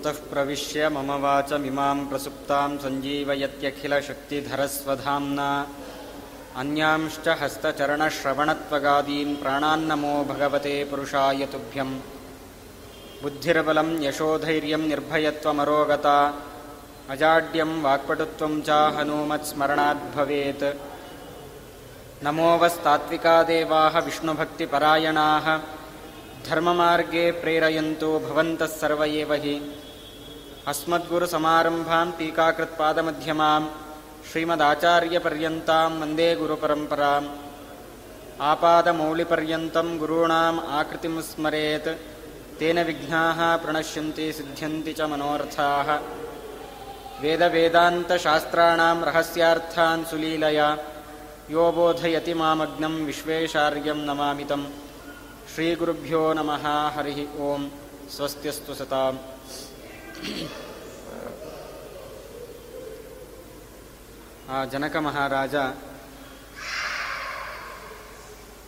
प्रविश्य मम वाचमिमां प्रसुप्तां सञ्जीवयत्यखिलशक्तिधरस्वधाम्ना। अन्यांश्च हस्तचरणश्रवणत्वगादीन् प्राणान्नमो भगवते पुरुषाय तुभ्यम् बुद्धिर्बलं यशोधैर्यं निर्भयत्वमरोगता। अजाड्यं वाक्पटुत्वं च हनूमत्स्मरणाद्भवेत् नमोवस्तात्विका देवाः विष्णुभक्तिपरायणाः धर्ममार्गे प्रेरयन्तु भवन्तः सर्व एव हि। अस्मद्गुरुसमारम्भां टीकाकृत्पादमध्यमां श्रीमदाचार्यपर्यन्तां वन्दे गुरुपरम्पराम्। आपादमौलिपर्यन्तं गुरूणाम् आकृतिं स्मरेत् तेन विघ्नाः प्रणश्यन्ति सिद्ध्यन्ति च मनोरथाः। वेदवेदान्तशास्त्राणां रहस्यार्थान् सुलीलया यो बोधयति मामग्नं विश्वेशार्यं नमामितम् ಶ್ರೀಗುರುಭ್ಯೋ ನಮಃ, ಹರಿ ಓಂ. ಸ್ವಸ್ತ್ಯಸ್ತು ಸತಾಂ ಆ ಜನಕ ಮಹಾರಾಜ,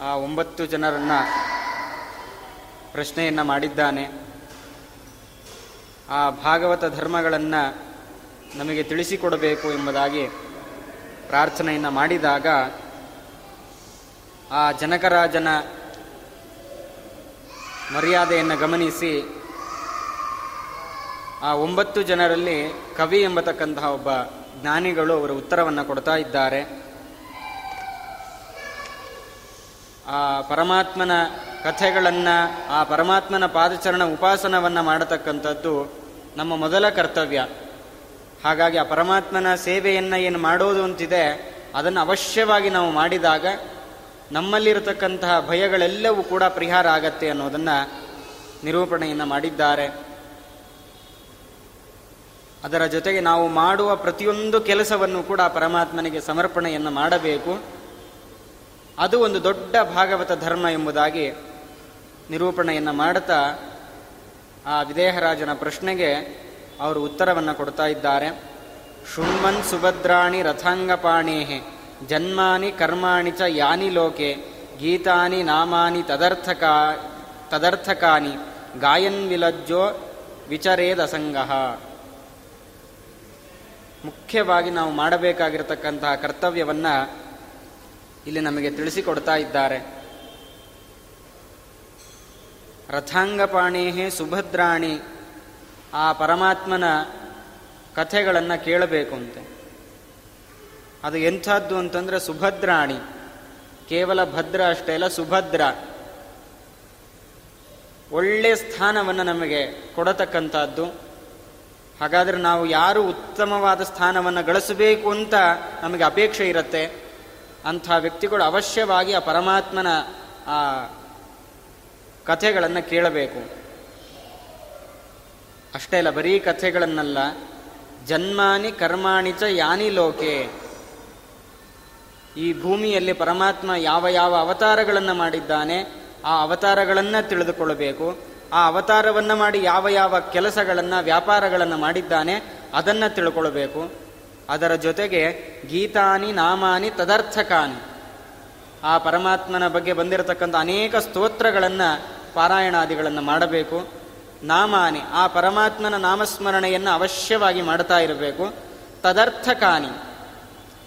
ಆ ಒಂಬತ್ತು ಜನರನ್ನ ಪ್ರಶ್ನೆಯನ್ನು ಮಾಡಿದ್ದಾನೆ. ಆ ಭಾಗವತ ಧರ್ಮಗಳನ್ನು ನಮಗೆ ತಿಳಿಸಿಕೊಡಬೇಕು ಎಂಬುದಾಗಿ ಪ್ರಾರ್ಥನೆಯನ್ನು ಮಾಡಿದಾಗ ಆ ಜನಕರಾಜನ ಮರ್ಯಾದೆಯನ್ನು ಗಮನಿಸಿ ಆ ಒಂಬತ್ತು ಜನರಲ್ಲಿ ಕವಿ ಎಂಬತಕ್ಕಂತಹ ಒಬ್ಬ ಜ್ಞಾನಿಗಳು ಅವರು ಉತ್ತರವನ್ನು ಕೊಡ್ತಾ ಇದ್ದಾರೆ. ಆ ಪರಮಾತ್ಮನ ಕಥೆಗಳನ್ನು, ಆ ಪರಮಾತ್ಮನ ಪಾದಚರಣ ಉಪಾಸನವನ್ನು ಮಾಡತಕ್ಕಂಥದ್ದು ನಮ್ಮ ಮೊದಲ ಕರ್ತವ್ಯ. ಹಾಗಾಗಿ ಆ ಪರಮಾತ್ಮನ ಸೇವೆಯನ್ನು ಏನು ಮಾಡೋದು ಅಂತಿದೆ, ಅದನ್ನು ಅವಶ್ಯವಾಗಿ ನಾವು ಮಾಡಿದಾಗ ನಮ್ಮಲ್ಲಿರತಕ್ಕಂತಹ ಭಯಗಳೆಲ್ಲವೂ ಕೂಡ ಪರಿಹಾರ ಆಗತ್ತೆ ಅನ್ನೋದನ್ನು ನಿರೂಪಣೆಯನ್ನು ಮಾಡಿದ್ದಾರೆ. ಅದರ ಜೊತೆಗೆ ನಾವು ಮಾಡುವ ಪ್ರತಿಯೊಂದು ಕೆಲಸವನ್ನು ಕೂಡ ಪರಮಾತ್ಮನಿಗೆ ಸಮರ್ಪಣೆಯನ್ನು ಮಾಡಬೇಕು. ಅದು ಒಂದು ದೊಡ್ಡ ಭಾಗವತ ಧರ್ಮ ಎಂಬುದಾಗಿ ನಿರೂಪಣೆಯನ್ನು ಮಾಡುತ್ತಾ ಆ ವಿದೇಹರಾಜನ ಪ್ರಶ್ನೆಗೆ ಅವರು ಉತ್ತರವನ್ನು ಕೊಡ್ತಾ ಇದ್ದಾರೆ. ಶುಣ್ಮನ್ ಸುಭದ್ರಾಣಿ ರಥಾಂಗಪಾಣೇಹೆ. ಜನ್ಮಾನಿ ಕರ್ಮಾಣಿ ಚ ಯಾನಿ ಲೋಕೆ, ಗೀತಾನಿ ನಾಮಾನಿ ತದರ್ಥಕ, ತದರ್ಥಕಾನಿ, ಗಾಯನ್ ವಿಲಜ್ಜೋ ವಿಚರೇದಸಂಗಃ. ಮುಖ್ಯವಾಗಿ ನಾವು ಮಾಡಬೇಕಾಗಿರತಕ್ಕಂತಹ ಕರ್ತವ್ಯವನ್ನು ಇಲ್ಲಿ ನಮಗೆ ತಿಳಿಸಿಕೊಡ್ತಾ ಇದ್ದಾರೆ. ರಥಾಂಗಪಾಣೇ ಸುಭದ್ರಾಣಿ, ಆ ಪರಮಾತ್ಮನ ಕಥೆಗಳನ್ನು ಕೇಳಬೇಕು ಅಂತೆ ಅದು ಎಂಥದ್ದು ಅಂತಂದ್ರೆ ಸುಭದ್ರಾಣಿ. ಕೇವಲ ಭದ್ರ ಅಷ್ಟೇ ಅಲ್ಲ, ಸುಭದ್ರ. ಒಳ್ಳೆ ಸ್ಥಾನವನ್ನು ನಮಗೆ ಕೊಡತಕ್ಕಂಥದ್ದು. ಹಾಗಾದ್ರೆ ನಾವು ಯಾರು ಉತ್ತಮವಾದ ಸ್ಥಾನವನ್ನು ಗಳಿಸಬೇಕು ಅಂತ ನಮಗೆ ಅಪೇಕ್ಷೆ ಇರುತ್ತೆ. ಅಂಥ ವ್ಯಕ್ತಿಗಳು ಅವಶ್ಯವಾಗಿ ಆ ಪರಮಾತ್ಮನ ಆ ಕಥೆಗಳನ್ನು ಕೇಳಬೇಕು. ಅಷ್ಟೇ ಅಲ್ಲ, ಬರೀ ಕಥೆಗಳನ್ನಲ್ಲ. ಜನ್ಮಾನಿ ಕರ್ಮಾಣಿ ಚ ಯಾನಿ ಲೋಕೆ. ಈ ಭೂಮಿಯಲ್ಲಿ ಪರಮಾತ್ಮ ಯಾವ ಯಾವ ಅವತಾರಗಳನ್ನು ಮಾಡಿದ್ದಾನೆ, ಆ ಅವತಾರಗಳನ್ನು ತಿಳಿದುಕೊಳ್ಳಬೇಕು. ಆ ಅವತಾರವನ್ನು ಮಾಡಿ ಯಾವ ಯಾವ ಕೆಲಸಗಳನ್ನು, ವ್ಯಾಪಾರಗಳನ್ನು ಮಾಡಿದ್ದಾನೆ, ಅದನ್ನು ತಿಳ್ಕೊಳ್ಬೇಕು. ಅದರ ಜೊತೆಗೆ ಗೀತಾನಿ ನಾಮಾನಿ ತದರ್ಥಕಾನಿ. ಆ ಪರಮಾತ್ಮನ ಬಗ್ಗೆ ಬಂದಿರತಕ್ಕಂಥ ಅನೇಕ ಸ್ತೋತ್ರಗಳನ್ನು, ಪಾರಾಯಣಾದಿಗಳನ್ನು ಮಾಡಬೇಕು. ನಾಮಾನಿ, ಆ ಪರಮಾತ್ಮನ ನಾಮಸ್ಮರಣೆಯನ್ನು ಅವಶ್ಯವಾಗಿ ಮಾಡ್ತಾ ಇರಬೇಕು. ತದರ್ಥಕಾನಿ.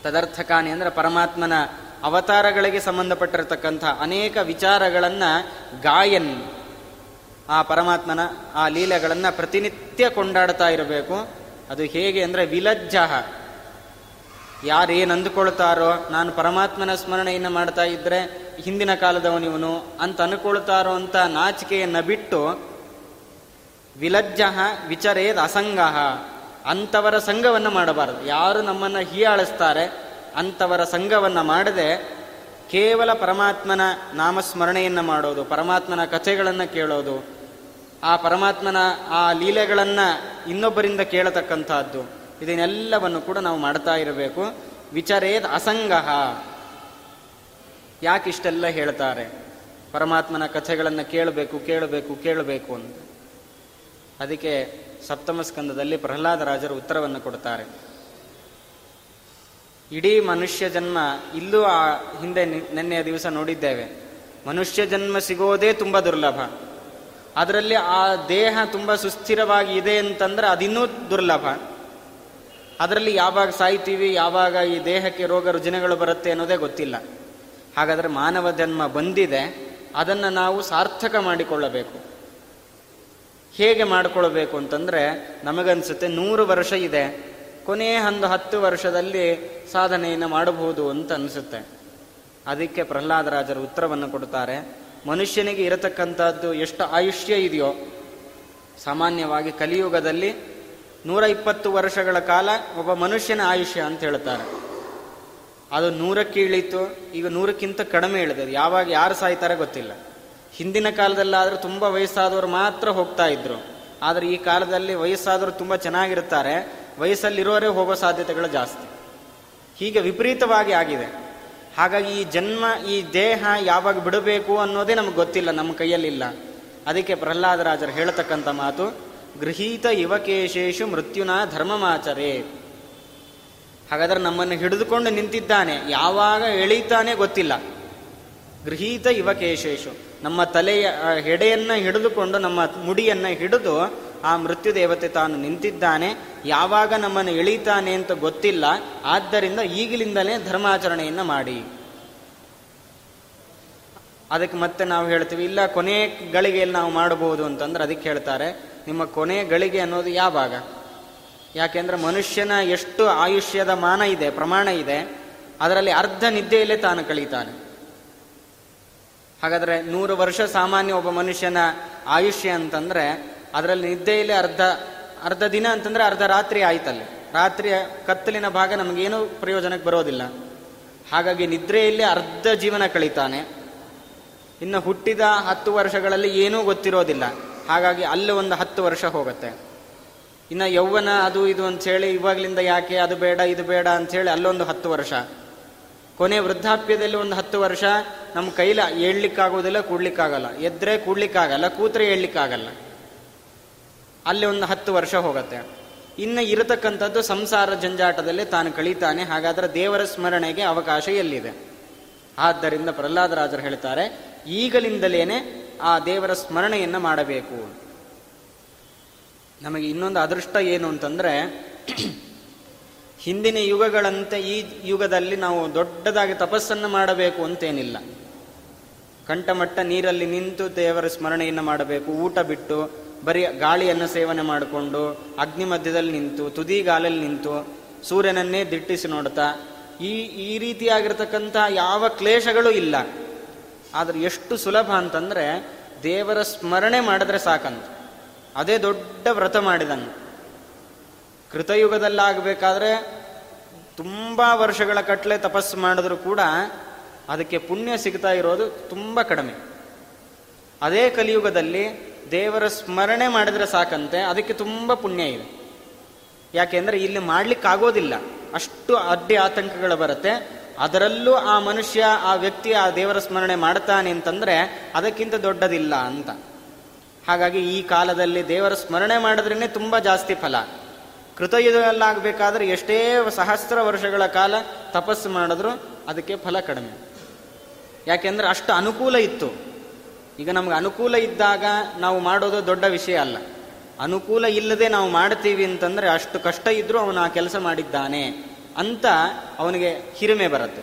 ತದರ್ಥಕಾನಿ ಅಂದರೆ ಪರಮಾತ್ಮನ ಅವತಾರಗಳಿಗೆ ಸಂಬಂಧಪಟ್ಟಿರತಕ್ಕಂಥ ಅನೇಕ ವಿಚಾರಗಳನ್ನು ಗಾಯನ್, ಆ ಪರಮಾತ್ಮನ ಆ ಲೀಲೆಗಳನ್ನು ಪ್ರತಿನಿತ್ಯ ಕೊಂಡಾಡ್ತಾ ಇರಬೇಕು. ಅದು ಹೇಗೆ ಅಂದರೆ ವಿಲಜ್ಜ ಯಾರೇನು ಅಂದುಕೊಳ್ತಾರೋ ನಾನು ಪರಮಾತ್ಮನ ಸ್ಮರಣೆಯನ್ನು ಮಾಡ್ತಾ ಇದ್ದರೆ ಹಿಂದಿನ ಕಾಲದವನಿವನು ಅಂತ ಅನ್ಕೊಳ್ತಾರೋ ಅಂತ ನಾಚಿಕೆಯನ್ನು ಬಿಟ್ಟು ವಿಲಜ್ಜ ವಿಚರೇದ್ ಅಸಂಗ ಅಂಥವರ ಸಂಘವನ್ನು ಮಾಡಬಾರದು. ಯಾರು ನಮ್ಮನ್ನು ಹೀಯಾಳಿಸ್ತಾರೆ ಅಂಥವರ ಸಂಘವನ್ನು ಮಾಡದೆ ಕೇವಲ ಪರಮಾತ್ಮನ ನಾಮಸ್ಮರಣೆಯನ್ನು ಮಾಡೋದು, ಪರಮಾತ್ಮನ ಕಥೆಗಳನ್ನು ಕೇಳೋದು, ಆ ಪರಮಾತ್ಮನ ಆ ಲೀಲೆಗಳನ್ನು ಇನ್ನೊಬ್ಬರಿಂದ ಕೇಳತಕ್ಕಂಥದ್ದು, ಇದನ್ನೆಲ್ಲವನ್ನು ಕೂಡ ನಾವು ಮಾಡ್ತಾ ಇರಬೇಕು. ವಿಚರೇದ್ ಅಸಂಗಹ ಯಾಕಿಷ್ಟೆಲ್ಲ ಹೇಳ್ತಾರೆ? ಪರಮಾತ್ಮನ ಕಥೆಗಳನ್ನು ಕೇಳಬೇಕು ಕೇಳಬೇಕು ಕೇಳಬೇಕು ಅಂತ. ಅದಕ್ಕೆ ಸಪ್ತಮ ಸ್ಕಂದದಲ್ಲಿ ಪ್ರಹ್ಲಾದ ರಾಜರು ಉತ್ತರವನ್ನು ಕೊಡ್ತಾರೆ ಇಡೀ ಮನುಷ್ಯ ಜನ್ಮ ಇಲ್ಲೂ ಆ ಹಿಂದೆ ನಿನ್ನೆಯ ದಿವಸ ನೋಡಿದ್ದೇವೆ. ಮನುಷ್ಯ ಜನ್ಮ ಸಿಗೋದೇ ತುಂಬ ದುರ್ಲಭ. ಅದರಲ್ಲಿ ಆ ದೇಹ ತುಂಬ ಸುಸ್ಥಿರವಾಗಿ ಇದೆ ಅಂತಂದ್ರೆ ಅದಿನ್ನೂ ದುರ್ಲಭ. ಅದರಲ್ಲಿ ಯಾವಾಗ ಸಾಯ್ತೀವಿ, ಯಾವಾಗ ಈ ದೇಹಕ್ಕೆ ರೋಗ ರುಜಿನಗಳು ಬರುತ್ತೆ ಅನ್ನೋದೇ ಗೊತ್ತಿಲ್ಲ. ಹಾಗಾದರೆ ಮಾನವ ಜನ್ಮ ಬಂದಿದೆ, ಅದನ್ನು ನಾವು ಸಾರ್ಥಕ ಮಾಡಿಕೊಳ್ಳಬೇಕು. ಹೇಗೆ ಮಾಡಿಕೊಳ್ಬೇಕು ಅಂತಂದರೆ ನಮಗನ್ಸುತ್ತೆ ನೂರು ವರ್ಷ ಇದೆ. ಕೊನೆಯ ಒಂದು ಹತ್ತು ವರ್ಷದಲ್ಲಿ ಸಾಧನೆಯನ್ನು ಮಾಡಬಹುದು ಅಂತ ಅನಿಸುತ್ತೆ. ಅದಕ್ಕೆ ಪ್ರಹ್ಲಾದರಾಜರು ಉತ್ತರವನ್ನು ಕೊಡ್ತಾರೆ ಮನುಷ್ಯನಿಗೆ ಇರತಕ್ಕಂಥದ್ದು ಎಷ್ಟು ಆಯುಷ್ಯ ಇದೆಯೋ, ಸಾಮಾನ್ಯವಾಗಿ ಕಲಿಯುಗದಲ್ಲಿ ನೂರ ಇಪ್ಪತ್ತು ವರ್ಷಗಳ ಕಾಲ ಒಬ್ಬ ಮನುಷ್ಯನ ಆಯುಷ್ಯ ಅಂತ ಹೇಳ್ತಾರೆ. ಅದು ನೂರಕ್ಕೆ ಇಳೀತು, ಈಗ ನೂರಕ್ಕಿಂತ ಕಡಿಮೆ ಇಳಿದೆ ಯಾವಾಗ ಯಾರು ಸಾಯ್ತಾರೆ ಗೊತ್ತಿಲ್ಲ. ಹಿಂದಿನ ಕಾಲದಲ್ಲಾದರೂ ತುಂಬ ವಯಸ್ಸಾದವರು ಮಾತ್ರ ಹೋಗ್ತಾ ಇದ್ರು. ಆದರೆ ಈ ಕಾಲದಲ್ಲಿ ವಯಸ್ಸಾದವರು ತುಂಬ ಚೆನ್ನಾಗಿರ್ತಾರೆ ವಯಸ್ಸಲ್ಲಿರೋರೇ ಹೋಗೋ ಸಾಧ್ಯತೆಗಳು ಜಾಸ್ತಿ. ಹೀಗೆ ವಿಪರೀತವಾಗಿ ಆಗಿದೆ. ಹಾಗಾಗಿ ಈ ಜನ್ಮ, ಈ ದೇಹ ಯಾವಾಗ ಬಿಡಬೇಕು ಅನ್ನೋದೇ ನಮಗೆ ಗೊತ್ತಿಲ್ಲ, ನಮ್ಮ ಕೈಯಲ್ಲಿಲ್ಲ. ಅದಕ್ಕೆ ಪ್ರಹ್ಲಾದರಾಜರು ಹೇಳತಕ್ಕಂಥ ಮಾತು, ಗೃಹೀತ ಯುವಕೇಶೇಷು ಮೃತ್ಯುನ ಧರ್ಮಮಾಚರೇ. ಹಾಗಾದ್ರೆ ನಮ್ಮನ್ನು ಹಿಡಿದುಕೊಂಡು ನಿಂತಿದ್ದಾನೆ. ಯಾವಾಗ ಎಳೀತಾನೆ ಗೊತ್ತಿಲ್ಲ. ಗೃಹೀತ ಯುವಕೇಶೇಶು. ನಮ್ಮ ತಲೆಯ ಹೆಡೆಯನ್ನ ಹಿಡಿದುಕೊಂಡು ನಮ್ಮ ಮುಡಿಯನ್ನ ಹಿಡಿದು ಆ ಮೃತ್ಯು ದೇವತೆ ತಾನು ನಿಂತಿದ್ದಾನೆ. ಯಾವಾಗ ನಮ್ಮನ್ನು ಎಳೀತಾನೆ ಅಂತ ಗೊತ್ತಿಲ್ಲ. ಆದ್ದರಿಂದ ಈಗಲಿಂದಲೇ ಧರ್ಮಾಚರಣೆಯನ್ನು ಮಾಡಿ. ಅದಕ್ಕೆ ಮತ್ತೆ ನಾವು ಹೇಳ್ತೀವಿ, ಇಲ್ಲ, ಕೊನೆ ಗಳಿಗೆಯಲ್ಲಿ ನಾವು ಮಾಡಬಹುದು ಅಂತಂದ್ರೆ ಅದಕ್ಕೆ ಹೇಳ್ತಾರೆ, ನಿಮ್ಮ ಕೊನೆ ಗಳಿಗೆ ಅನ್ನೋದು ಯಾವಾಗ? ಯಾಕೆಂದ್ರೆ ಮನುಷ್ಯನ ಎಷ್ಟು ಆಯುಷ್ಯದ ಮಾನ ಇದೆ, ಪ್ರಮಾಣ ಇದೆ, ಅದರಲ್ಲಿ ಅರ್ಧ ನಿದ್ದೆಯಲ್ಲೇ ತಾನು ಕಳೀತಾನೆ. ಹಾಗಾದ್ರೆ ನೂರು ವರ್ಷ ಸಾಮಾನ್ಯ ಒಬ್ಬ ಮನುಷ್ಯನ ಆಯುಷ್ಯ ಅಂತಂದರೆ ಅದರಲ್ಲಿ ನಿದ್ದೆಯಲ್ಲಿ ಅರ್ಧ ಅರ್ಧ ದಿನ ಅಂತಂದರೆ ಅರ್ಧ ರಾತ್ರಿ ಆಯ್ತಲ್ಲಿ. ರಾತ್ರಿಯ ಕತ್ತಲಿನ ಭಾಗ ನಮಗೇನು ಪ್ರಯೋಜನಕ್ಕೆ ಬರೋದಿಲ್ಲ. ಹಾಗಾಗಿ ನಿದ್ರೆಯಲ್ಲಿ ಅರ್ಧ ಜೀವನ ಕಳೀತಾನೆ. ಇನ್ನು ಹುಟ್ಟಿದ ಹತ್ತು ವರ್ಷಗಳಲ್ಲಿ ಏನೂ ಗೊತ್ತಿರೋದಿಲ್ಲ. ಹಾಗಾಗಿ ಅಲ್ಲಿ ಒಂದು ಹತ್ತು ವರ್ಷ ಹೋಗುತ್ತೆ. ಇನ್ನು ಯೌವನ ಅದು ಇದು ಅಂತ ಹೇಳಿ ಇವಾಗಲಿಂದ ಯಾಕೆ ಅದು ಬೇಡ, ಇದು ಬೇಡ ಅಂತ ಹೇಳಿ ಅಲ್ಲೊಂದು ಹತ್ತು ವರ್ಷ. ಕೊನೆ ವೃದ್ಧಾಪ್ಯದಲ್ಲಿ ಒಂದು ಹತ್ತು ವರ್ಷ ನಮ್ಮ ಕೈಲ ಏಳ್ಲಿಕ್ಕಾಗೋದಿಲ್ಲ ಕೂಡ್ಲಿಕ್ಕಾಗಲ್ಲ. ಎದ್ರೆ ಕೂಡ್ಲಿಕ್ಕಾಗಲ್ಲ, ಕೂತ್ರೆ ಏಳ್ಲಿಕ್ಕಾಗಲ್ಲ. ಅಲ್ಲಿ ಒಂದು ಹತ್ತು ವರ್ಷ ಹೋಗುತ್ತೆ. ಇನ್ನು ಇರತಕ್ಕಂಥದ್ದು ಸಂಸಾರ ಜಂಜಾಟದಲ್ಲಿ ತಾನು ಕಳೀತಾನೆ, ಹಾಗಾದ್ರೆ ದೇವರ ಸ್ಮರಣೆಗೆ ಅವಕಾಶ ಎಲ್ಲಿದೆ? ಆದ್ದರಿಂದ ಪ್ರಹ್ಲಾದರಾಜರು ಹೇಳ್ತಾರೆ, ಈಗಲಿಂದಲೇನೆ ಆ ದೇವರ ಸ್ಮರಣೆಯನ್ನು ಮಾಡಬೇಕು. ನಮಗೆ ಇನ್ನೊಂದು ಅದೃಷ್ಟ ಏನು ಅಂತಂದ್ರೆ ಹಿಂದಿನ ಯುಗಗಳಂತೆ ಈ ಯುಗದಲ್ಲಿ ನಾವು ದೊಡ್ಡದಾಗಿ ತಪಸ್ಸನ್ನು ಮಾಡಬೇಕು ಅಂತೇನಿಲ್ಲ. ಕಂಠಮಟ್ಟ ನೀರಲ್ಲಿ ನಿಂತು ದೇವರ ಸ್ಮರಣೆಯನ್ನು ಮಾಡಬೇಕು. ಊಟ ಬಿಟ್ಟು ಬರೀ ಗಾಳಿಯನ್ನು ಸೇವನೆ ಮಾಡಿಕೊಂಡು ಅಗ್ನಿ ಮಧ್ಯದಲ್ಲಿ ನಿಂತು ತುದಿಗಾಲಲ್ಲಿ ನಿಂತು ಸೂರ್ಯನನ್ನೇ ದಿಟ್ಟಿಸಿ ನೋಡ್ತಾ, ಈ ಈ ರೀತಿಯಾಗಿರ್ತಕ್ಕಂಥ ಯಾವ ಕ್ಲೇಶಗಳು ಇಲ್ಲ. ಆದರೆ ಎಷ್ಟು ಸುಲಭ ಅಂತಂದರೆ ದೇವರ ಸ್ಮರಣೆ ಮಾಡಿದ್ರೆ ಸಾಕಂತ. ಅದೇ ದೊಡ್ಡ ವ್ರತ ಮಾಡಿದನು. ಕೃತಯುಗದಲ್ಲಾಗಬೇಕಾದ್ರೆ ತುಂಬ ವರ್ಷಗಳ ಕಟ್ಲೆ ತಪಸ್ಸು ಮಾಡಿದ್ರು ಕೂಡ ಅದಕ್ಕೆ ಪುಣ್ಯ ಸಿಗ್ತಾ ಇರೋದು ತುಂಬ ಕಡಿಮೆ. ಅದೇ ಕಲಿಯುಗದಲ್ಲಿ ದೇವರ ಸ್ಮರಣೆ ಮಾಡಿದರೆ ಸಾಕಂತೆ, ಅದಕ್ಕೆ ತುಂಬ ಪುಣ್ಯ ಇದೆ. ಯಾಕೆಂದ್ರೆ ಇಲ್ಲಿ ಮಾಡಲಿಕ್ಕಾಗೋದಿಲ್ಲ. ಅಷ್ಟು ಅಡ್ಡಿ ಆತಂಕಗಳು ಬರುತ್ತೆ. ಅದರಲ್ಲೂ ಆ ಮನುಷ್ಯ, ಆ ವ್ಯಕ್ತಿ ಆ ದೇವರ ಸ್ಮರಣೆ ಮಾಡ್ತಾನೆ ಅಂತಂದ್ರೆ ಅದಕ್ಕಿಂತ ದೊಡ್ಡದಿಲ್ಲ ಅಂತ. ಹಾಗಾಗಿ ಈ ಕಾಲದಲ್ಲಿ ದೇವರ ಸ್ಮರಣೆ ಮಾಡಿದ್ರೇ ತುಂಬ ಜಾಸ್ತಿ ಫಲ. ಕೃತಯುಗಲ್ಲಾಗಬೇಕಾದ್ರೆ ಎಷ್ಟೇ ಸಹಸ್ರ ವರ್ಷಗಳ ಕಾಲ ತಪಸ್ಸು ಮಾಡಿದ್ರು ಅದಕ್ಕೆ ಫಲ ಕಡಿಮೆ. ಯಾಕೆಂದ್ರೆ ಅಷ್ಟು ಅನುಕೂಲ ಇತ್ತು. ಈಗ ನಮ್ಗೆ ಅನುಕೂಲ ಇದ್ದಾಗ ನಾವು ಮಾಡೋದು ದೊಡ್ಡ ವಿಷಯ ಅಲ್ಲ. ಅನುಕೂಲ ಇಲ್ಲದೆ ನಾವು ಮಾಡ್ತೀವಿ ಅಂತಂದ್ರೆ ಅಷ್ಟು ಕಷ್ಟ ಇದ್ರೂ ಅವನು ಆ ಕೆಲಸ ಮಾಡಿದ್ದಾನೆ ಅಂತ ಅವನಿಗೆ ಹಿರಿಮೆ ಬರುತ್ತೆ.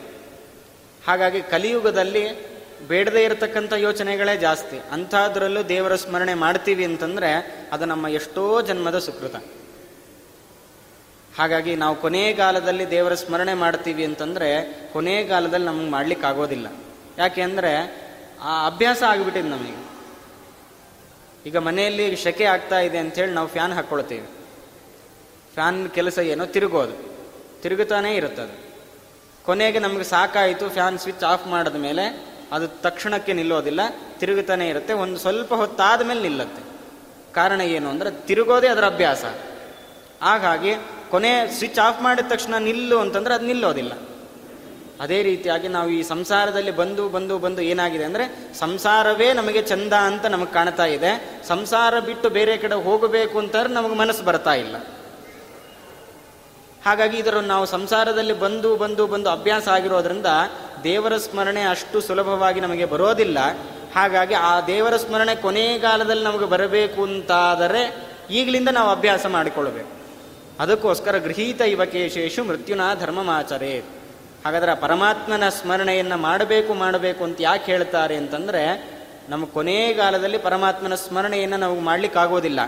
ಹಾಗಾಗಿ ಕಲಿಯುಗದಲ್ಲಿ ಬೇಡದೇ ಇರತಕ್ಕಂಥ ಯೋಚನೆಗಳೇ ಜಾಸ್ತಿ. ಅಂಥದ್ರಲ್ಲೂ ದೇವರ ಸ್ಮರಣೆ ಮಾಡ್ತೀವಿ ಅಂತಂದ್ರೆ ಅದು ನಮ್ಮ ಎಷ್ಟೋ ಜನ್ಮದ ಸುಕೃತ. ಹಾಗಾಗಿ ನಾವು ಕೊನೆಗಾಲದಲ್ಲಿ ದೇವರ ಸ್ಮರಣೆ ಮಾಡ್ತೀವಿ ಅಂತಂದರೆ ಕೊನೆಗಾಲದಲ್ಲಿ ನಮಗೆ ಮಾಡ್ಲಿಕ್ಕೆ ಆಗೋದಿಲ್ಲ ಯಾಕೆ ಅಂದರೆ ಆ ಅಭ್ಯಾಸ ಆಗಿಬಿಟ್ಟಿದೆ ನಮಗೆ. ಈಗ ಮನೆಯಲ್ಲಿ ಶೆಕೆ ಆಗ್ತಾ ಇದೆ ಅಂಥೇಳಿ ನಾವು ಫ್ಯಾನ್ ಹಾಕ್ಕೊಳ್ತೀವಿ. ಫ್ಯಾನ್ ಕೆಲಸ ಏನೋ ತಿರುಗೋದು. ತಿರುಗುತ್ತಾನೇ ಇರುತ್ತದೆ ಕೊನೆಗೆ ನಮಗೆ ಸಾಕಾಯಿತು, ಫ್ಯಾನ್ ಸ್ವಿಚ್ ಆಫ್ ಮಾಡಿದ ಮೇಲೆ ಅದು ತಕ್ಷಣಕ್ಕೆ ನಿಲ್ಲೋದಿಲ್ಲ, ತಿರುಗುತ್ತಾನೆ ಇರುತ್ತೆ. ಒಂದು ಸ್ವಲ್ಪ ಹೊತ್ತಾದ ಮೇಲೆ ನಿಲ್ಲುತ್ತೆ. ಕಾರಣ ಏನು ಅಂದರೆ ತಿರುಗೋದೇ ಅದರ ಅಭ್ಯಾಸ. ಹಾಗಾಗಿ ಕೊನೆ ಸ್ವಿಚ್ ಆಫ್ ಮಾಡಿದ ತಕ್ಷಣ ನಿಲ್ಲು ಅಂತಂದ್ರೆ ಅದು ನಿಲ್ಲೋದಿಲ್ಲ. ಅದೇ ರೀತಿಯಾಗಿ ನಾವು ಈ ಸಂಸಾರದಲ್ಲಿ ಬಂದು ಬಂದು ಬಂದು ಏನಾಗಿದೆ ಅಂದರೆ ಸಂಸಾರವೇ ನಮಗೆ ಚಂದ ಅಂತ ನಮಗೆ ಕಾಣ್ತಾ ಇದೆ. ಸಂಸಾರ ಬಿಟ್ಟು ಬೇರೆ ಕಡೆ ಹೋಗಬೇಕು ಅಂತಂದ್ರೆ ನಮಗೆ ಮನಸ್ಸು ಬರ್ತಾ ಇಲ್ಲ. ಹಾಗಾಗಿ ಇದರ ನಾವು ಸಂಸಾರದಲ್ಲಿ ಬಂದು ಬಂದು ಬಂದು ಅಭ್ಯಾಸ ಆಗಿರೋದ್ರಿಂದ ದೇವರ ಸ್ಮರಣೆ ಅಷ್ಟು ಸುಲಭವಾಗಿ ನಮಗೆ ಬರೋದಿಲ್ಲ. ಹಾಗಾಗಿ ಆ ದೇವರ ಸ್ಮರಣೆ ಕೊನೆಗಾಲದಲ್ಲಿ ನಮಗೆ ಬರಬೇಕು ಅಂತಾದರೆ ಈಗಲಿಂದ ನಾವು ಅಭ್ಯಾಸ ಮಾಡಿಕೊಳ್ಬೇಕು ಅದಕ್ಕೋಸ್ಕರ ಗೃಹೀತ ಇವಕೇಶೇಷು ಮೃತ್ಯುನ ಧರ್ಮಮಾಚರೇ. ಹಾಗಾದ್ರೆ ಪರಮಾತ್ಮನ ಸ್ಮರಣೆಯನ್ನು ಮಾಡಬೇಕು ಮಾಡಬೇಕು ಅಂತ ಯಾಕೆ ಹೇಳ್ತಾರೆ ಅಂತಂದರೆ, ನಮ್ಮ ಕೊನೆಗಾಲದಲ್ಲಿ ಪರಮಾತ್ಮನ ಸ್ಮರಣೆಯನ್ನು ನಾವು ಮಾಡಲಿಕ್ಕಾಗೋದಿಲ್ಲ.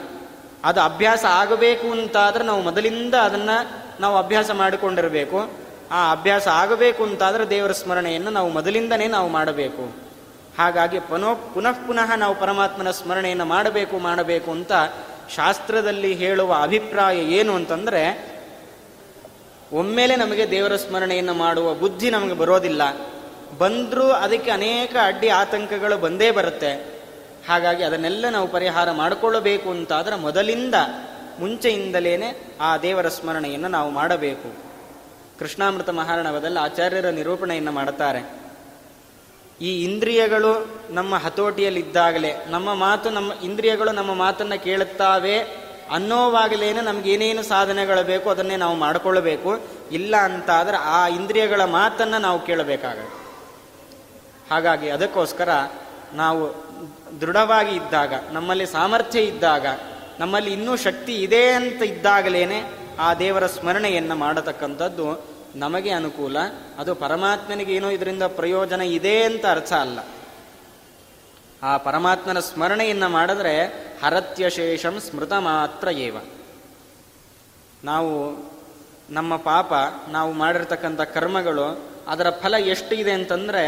ಅದು ಅಭ್ಯಾಸ ಆಗಬೇಕು ಅಂತಾದರೆ ನಾವು ಮೊದಲಿಂದ ಅದನ್ನು ನಾವು ಅಭ್ಯಾಸ ಮಾಡಿಕೊಂಡಿರಬೇಕು. ಆ ಅಭ್ಯಾಸ ಆಗಬೇಕು ಅಂತಾದರೆ ದೇವರ ಸ್ಮರಣೆಯನ್ನು ನಾವು ಮೊದಲಿಂದನೇ ನಾವು ಮಾಡಬೇಕು. ಹಾಗಾಗಿ ಪುನಃ ಪುನಃ ಪುನಃ ನಾವು ಪರಮಾತ್ಮನ ಸ್ಮರಣೆಯನ್ನು ಮಾಡಬೇಕು ಮಾಡಬೇಕು ಅಂತ ಶಾಸ್ತ್ರದಲ್ಲಿ ಹೇಳುವ ಅಭಿಪ್ರಾಯ ಏನು ಅಂತಂದರೆ, ಒಮ್ಮೆಲೆ ನಮಗೆ ದೇವರ ಸ್ಮರಣೆಯನ್ನು ಮಾಡುವ ಬುದ್ಧಿ ನಮಗೆ ಬರೋದಿಲ್ಲ. ಬಂದರೂ ಅದಕ್ಕೆ ಅನೇಕ ಅಡ್ಡಿ ಆತಂಕಗಳು ಬಂದೇ ಬರುತ್ತೆ. ಹಾಗಾಗಿ ಅದನ್ನೆಲ್ಲ ನಾವು ಪರಿಹಾರ ಮಾಡಿಕೊಳ್ಳಬೇಕು ಅಂತಾದರೆ ಮೊದಲಿಂದ ಮುಂಚೆಯಿಂದಲೇ ಆ ದೇವರ ಸ್ಮರಣೆಯನ್ನು ನಾವು ಮಾಡಬೇಕು. ಕೃಷ್ಣಾಮೃತ ಮಹಾರಣವದಲ್ಲಿ ಆಚಾರ್ಯರ ನಿರೂಪಣೆಯನ್ನು ಮಾಡುತ್ತಾರೆ ಈ ಇಂದ್ರಿಯಗಳು ನಮ್ಮ ಹತೋಟಿಯಲ್ಲಿದ್ದಾಗಲೇ, ನಮ್ಮ ಮಾತು ನಮ್ಮ ಇಂದ್ರಿಯಗಳು ನಮ್ಮ ಮಾತನ್ನು ಕೇಳುತ್ತಾವೆ ಅನ್ನೋವಾಗಲೇನೆ ನಮ್ಗೆ ಏನೇನು ಸಾಧನೆಗಳು ಬೇಕು ಅದನ್ನೇ ನಾವು ಮಾಡಿಕೊಳ್ಳಬೇಕು ಇಲ್ಲ ಅಂತಾದರೆ ಆ ಇಂದ್ರಿಯಗಳ ಮಾತನ್ನು ನಾವು ಕೇಳಬೇಕಾಗುತ್ತೆ. ಹಾಗಾಗಿ ಅದಕ್ಕೋಸ್ಕರ ನಾವು ದೃಢವಾಗಿ ಇದ್ದಾಗ, ನಮ್ಮಲ್ಲಿ ಸಾಮರ್ಥ್ಯ ಇದ್ದಾಗ, ನಮ್ಮಲ್ಲಿ ಇನ್ನೂ ಶಕ್ತಿ ಇದೆ ಅಂತ ಇದ್ದಾಗಲೇನೆ ಆ ದೇವರ ಸ್ಮರಣೆಯನ್ನು ಮಾಡತಕ್ಕಂಥದ್ದು ನಮಗೆ ಅನುಕೂಲ, ಅದು ಪರಮಾತ್ಮನಿಗೆ ಏನೋ ಇದರಿಂದ ಪ್ರಯೋಜನ ಇದೆ ಅಂತ ಅರ್ಥ ಅಲ್ಲ. ಆ ಪರಮಾತ್ಮನ ಸ್ಮರಣೆಯನ್ನು ಮಾಡಿದ್ರೆ ಹರತ್ಯಶೇಷಂ ಸ್ಮೃತ ಮಾತ್ರ ಏವ. ನಾವು ನಮ್ಮ ಪಾಪ, ನಾವು ಮಾಡಿರ್ತಕ್ಕಂಥ ಕರ್ಮಗಳು, ಅದರ ಫಲ ಎಷ್ಟು ಇದೆ ಅಂತಂದ್ರೆ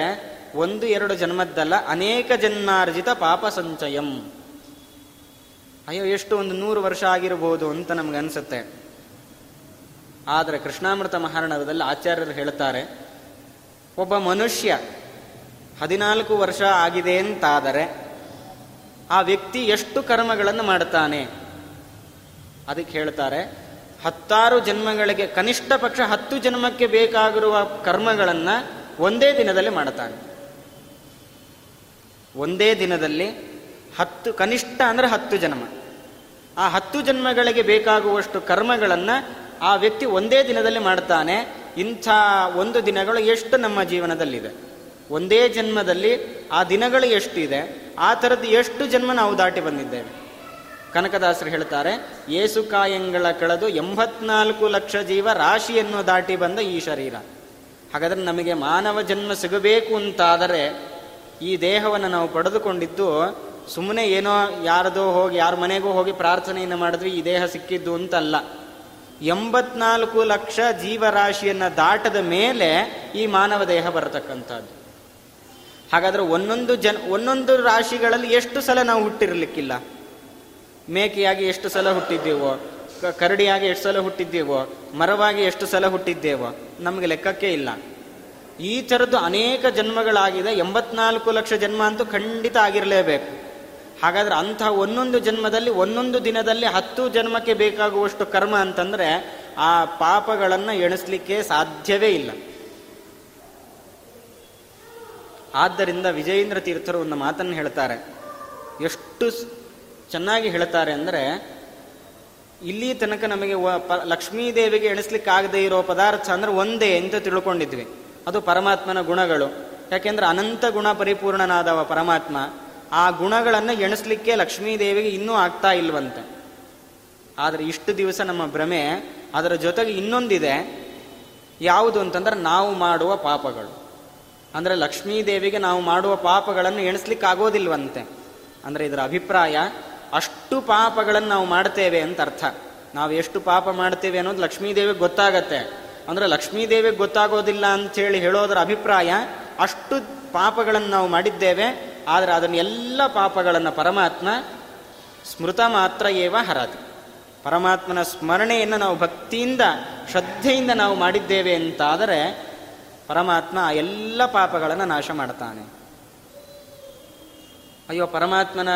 ಒಂದು ಎರಡು ಜನ್ಮದ್ದಲ್ಲ, ಅನೇಕ ಜನ್ಮಾರ್ಜಿತ ಪಾಪ ಸಂಚಯಂ. ಅಯ್ಯೋ, ಎಷ್ಟು ಒಂದು ನೂರು ವರ್ಷ ಆಗಿರಬಹುದು ಅಂತ ನಮ್ಗೆ ಅನ್ಸುತ್ತೆ. ಆದರೆ ಕೃಷ್ಣಾಮೃತ ಮಹಾರಣದಲ್ಲಿ ಆಚಾರ್ಯರು ಹೇಳ್ತಾರೆ ಒಬ್ಬ ಮನುಷ್ಯ ಹದಿನಾಲ್ಕು ವರ್ಷ ಆಗಿದೆ ಅಂತಾದರೆ ಆ ವ್ಯಕ್ತಿ ಎಷ್ಟು ಕರ್ಮಗಳನ್ನು ಮಾಡ್ತಾನೆ ಅದಕ್ಕೆ ಹೇಳ್ತಾರೆ ಹತ್ತಾರು ಜನ್ಮಗಳಿಗೆ, ಕನಿಷ್ಠ ಪಕ್ಷ ಹತ್ತು ಜನ್ಮಕ್ಕೆ ಬೇಕಾಗಿರುವ ಕರ್ಮಗಳನ್ನು ಒಂದೇ ದಿನದಲ್ಲಿ ಮಾಡ್ತಾನೆ ಒಂದೇ ದಿನದಲ್ಲಿ ಹತ್ತು, ಕನಿಷ್ಠ ಅಂದರೆ ಹತ್ತು ಜನ್ಮ. ಆ ಹತ್ತು ಜನ್ಮಗಳಿಗೆ ಬೇಕಾಗುವಷ್ಟು ಕರ್ಮಗಳನ್ನು ಆ ವ್ಯಕ್ತಿ ಒಂದೇ ದಿನದಲ್ಲಿ ಮಾಡ್ತಾನೆ ಇಂಥ ಒಂದು ದಿನಗಳು ಎಷ್ಟು ನಮ್ಮ ಜೀವನದಲ್ಲಿದೆ. ಒಂದೇ ಜನ್ಮದಲ್ಲಿ ಆ ದಿನಗಳು ಎಷ್ಟಿದೆ, ಆ ಥರದ್ದು ಎಷ್ಟು ಜನ್ಮ ನಾವು ದಾಟಿ ಬಂದಿದ್ದೇವೆ. ಕನಕದಾಸರು ಹೇಳ್ತಾರೆ ಏಸುಕಾಯಂಗಳ ಕಳೆದು ಎಂಬತ್ನಾಲ್ಕು ಲಕ್ಷ ಜೀವ ರಾಶಿಯನ್ನು ದಾಟಿ ಬಂದ ಈ ಶರೀರ. ಹಾಗಾದರೆ ನಮಗೆ ಮಾನವ ಜನ್ಮ ಸಿಗಬೇಕು ಅಂತಾದರೆ ಈ ದೇಹವನ್ನು ನಾವು ಪಡೆದುಕೊಂಡಿದ್ದು ಸುಮ್ಮನೆ ಏನೋ ಯಾರದೋ ಹೋಗಿ, ಯಾರ ಮನೆಗೂ ಹೋಗಿ ಪ್ರಾರ್ಥನೆಯನ್ನು ಮಾಡಿದ್ವಿ ಈ ದೇಹ ಸಿಕ್ಕಿದ್ದು ಅಂತಲ್ಲ. ಎಂಬತ್ನಾಲ್ಕು ಲಕ್ಷ ಜೀವರಾಶಿಯನ್ನು ದಾಟದ ಮೇಲೆ ಈ ಮಾನವ ದೇಹ ಬರತಕ್ಕಂಥದ್ದು. ಹಾಗಾದರೆ ಒಂದೊಂದು ಜನ, ಒಂದೊಂದು ರಾಶಿಗಳಲ್ಲಿ ಎಷ್ಟು ಸಲ ನಾವು ಹುಟ್ಟಿರಲಿಕ್ಕಿಲ್ಲ? ಮೇಕೆಯಾಗಿ ಎಷ್ಟು ಸಲ ಹುಟ್ಟಿದ್ದೇವೋ ಕರಡಿಯಾಗಿ ಎಷ್ಟು ಸಲ ಹುಟ್ಟಿದ್ದೇವೋ, ಮರವಾಗಿ ಎಷ್ಟು ಸಲ ಹುಟ್ಟಿದ್ದೇವೋ, ನಮಗೆ ಲೆಕ್ಕಕ್ಕೆ ಇಲ್ಲ. ಈ ಥರದ್ದು ಅನೇಕ ಜನ್ಮಗಳಾಗಿದೆ. ಎಂಬತ್ನಾಲ್ಕು ಲಕ್ಷ ಜನ್ಮ ಅಂತೂ ಖಂಡಿತ ಆಗಿರಲೇಬೇಕು. ಹಾಗಾದ್ರೆ ಅಂತಹ ಒಂದೊಂದು ಜನ್ಮದಲ್ಲಿ, ಒಂದೊಂದು ದಿನದಲ್ಲಿ ಹತ್ತು ಜನ್ಮಕ್ಕೆ ಬೇಕಾಗುವಷ್ಟು ಕರ್ಮ ಅಂತಂದ್ರೆ ಆ ಪಾಪಗಳನ್ನು ಎಣಿಸ್ಲಿಕ್ಕೆ ಸಾಧ್ಯವೇ ಇಲ್ಲ. ಆದ್ದರಿಂದ ವಿಜಯೇಂದ್ರ ತೀರ್ಥರು ಒಂದು ಮಾತನ್ನು ಹೇಳ್ತಾರೆ. ಎಷ್ಟು ಚೆನ್ನಾಗಿ ಹೇಳ್ತಾರೆ ಅಂದರೆ, ಇಲ್ಲಿ ತನಕ ನಮಗೆ ಲಕ್ಷ್ಮೀ ದೇವಿಗೆ ಎಣಿಸ್ಲಿಕ್ಕೆ ಆಗದೆ ಇರೋ ಪದಾರ್ಥ ಅಂದ್ರೆ ಒಂದೇ ಅಂತ ತಿಳ್ಕೊಂಡಿದ್ವಿ. ಅದು ಪರಮಾತ್ಮನ ಗುಣಗಳು. ಯಾಕೆಂದ್ರೆ ಅನಂತ ಗುಣ ಪರಿಪೂರ್ಣನಾದವ ಪರಮಾತ್ಮ. ಆ ಗುಣಗಳನ್ನು ಎಣಿಸ್ಲಿಕ್ಕೆ ಲಕ್ಷ್ಮೀದೇವಿಗೆ ಇನ್ನೂ ಆಗ್ತಾ ಇಲ್ವಂತೆ. ಆದರೆ ಇಷ್ಟು ದಿವಸ ನಮ್ಮ ಭ್ರಮೆ, ಅದರ ಜೊತೆಗೆ ಇನ್ನೊಂದಿದೆ. ಯಾವುದು ಅಂತಂದ್ರೆ ನಾವು ಮಾಡುವ ಪಾಪಗಳು. ಅಂದರೆ ಲಕ್ಷ್ಮೀದೇವಿಗೆ ನಾವು ಮಾಡುವ ಪಾಪಗಳನ್ನು ಎಣಿಸ್ಲಿಕ್ಕೆ ಆಗೋದಿಲ್ವಂತೆ. ಅಂದರೆ ಇದರ ಅಭಿಪ್ರಾಯ, ಅಷ್ಟು ಪಾಪಗಳನ್ನು ನಾವು ಮಾಡ್ತೇವೆ ಅಂತ ಅರ್ಥ. ನಾವು ಎಷ್ಟು ಪಾಪ ಮಾಡ್ತೇವೆ ಅನ್ನೋದು ಲಕ್ಷ್ಮೀದೇವಿಗೆ ಗೊತ್ತಾಗತ್ತೆ. ಅಂದರೆ ಲಕ್ಷ್ಮೀದೇವಿಗೆ ಗೊತ್ತಾಗೋದಿಲ್ಲ ಅಂತೇಳಿ ಹೇಳೋದರ ಅಭಿಪ್ರಾಯ, ಅಷ್ಟು ಪಾಪಗಳನ್ನು ನಾವು ಮಾಡಿದ್ದೇವೆ ಆದರೆ ಅದನ್ನೆಲ್ಲ ಪಾಪಗಳನ್ನು ಪರಮಾತ್ಮ ಸ್ಮೃತ ಮಾತ್ರ ಏವ ಹರತಿ ಪರಮಾತ್ಮನ ಸ್ಮರಣೆಯನ್ನು ನಾವು ಭಕ್ತಿಯಿಂದ, ಶ್ರದ್ಧೆಯಿಂದ ನಾವು ಮಾಡಿದ್ದೇವೆ ಅಂತಾದರೆ ಪರಮಾತ್ಮ ಆ ಎಲ್ಲ ಪಾಪಗಳನ್ನು ನಾಶ ಮಾಡ್ತಾನೆ. ಅಯ್ಯೋ, ಪರಮಾತ್ಮನ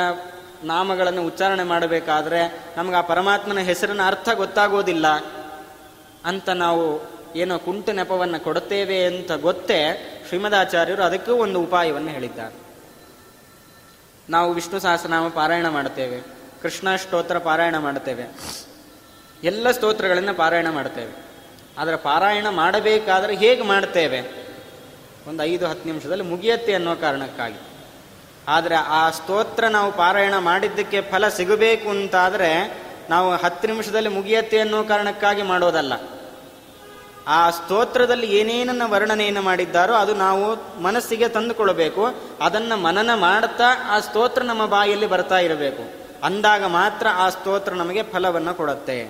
ನಾಮಗಳನ್ನು ಉಚ್ಚಾರಣೆ ಮಾಡಬೇಕಾದ್ರೆ ನಮ್ಗೆ ಆ ಪರಮಾತ್ಮನ ಹೆಸರಿನ ಅರ್ಥ ಗೊತ್ತಾಗೋದಿಲ್ಲ ಅಂತ ನಾವು ಏನೋ ಕುಂಟು ನೆಪವನ್ನು ಕೊಡುತ್ತೇವೆ ಅಂತ ಗೊತ್ತೇ ಶ್ರೀಮದಾಚಾರ್ಯರು ಅದಕ್ಕೂ ಒಂದು ಉಪಾಯವನ್ನು ಹೇಳಿದ್ದಾರೆ. ನಾವು ವಿಷ್ಣು ಸಹಸ್ರನಾಮ ಪಾರಾಯಣ ಮಾಡ್ತೇವೆ ಕೃಷ್ಣ ಸ್ತೋತ್ರ ಪಾರಾಯಣ ಮಾಡ್ತೇವೆ ಎಲ್ಲ ಸ್ತೋತ್ರಗಳನ್ನು ಪಾರಾಯಣ ಮಾಡ್ತೇವೆ ಆದರೆ ಪಾರಾಯಣ ಮಾಡಬೇಕಾದ್ರೆ ಹೇಗೆ ಮಾಡ್ತೇವೆ ಒಂದು ಐದು ಹತ್ತು ನಿಮಿಷದಲ್ಲಿ ಮುಗಿಯತ್ತೆ ಅನ್ನೋ ಕಾರಣಕ್ಕಾಗಿ. ಆದರೆ ಆ ಸ್ತೋತ್ರ ನಾವು ಪಾರಾಯಣ ಮಾಡಿದ್ದಕ್ಕೆ ಫಲ ಸಿಗಬೇಕು ಅಂತಾದರೆ ನಾವು ಹತ್ತು ನಿಮಿಷದಲ್ಲಿ ಮುಗಿಯತ್ತೆ ಅನ್ನೋ ಕಾರಣಕ್ಕಾಗಿ ಮಾಡೋದಲ್ಲ. ಆ ಸ್ತೋತ್ರದಲ್ಲಿ ಏನೇನನ್ನು ವರ್ಣನೆಯನ್ನು ಮಾಡಿದ್ದಾರೋ ಅದು ನಾವು ಮನಸ್ಸಿಗೆ ತಂದುಕೊಳ್ಬೇಕು ಅದನ್ನು ಮನನ ಮಾಡುತ್ತಾ ಆ ಸ್ತೋತ್ರ ನಮ್ಮ ಬಾಯಲ್ಲಿ ಬರ್ತಾ ಇರಬೇಕು. ಅಂದಾಗ ಮಾತ್ರ ಆ ಸ್ತೋತ್ರ ನಮಗೆ ಫಲವನ್ನು ಕೊಡುತ್ತೆ.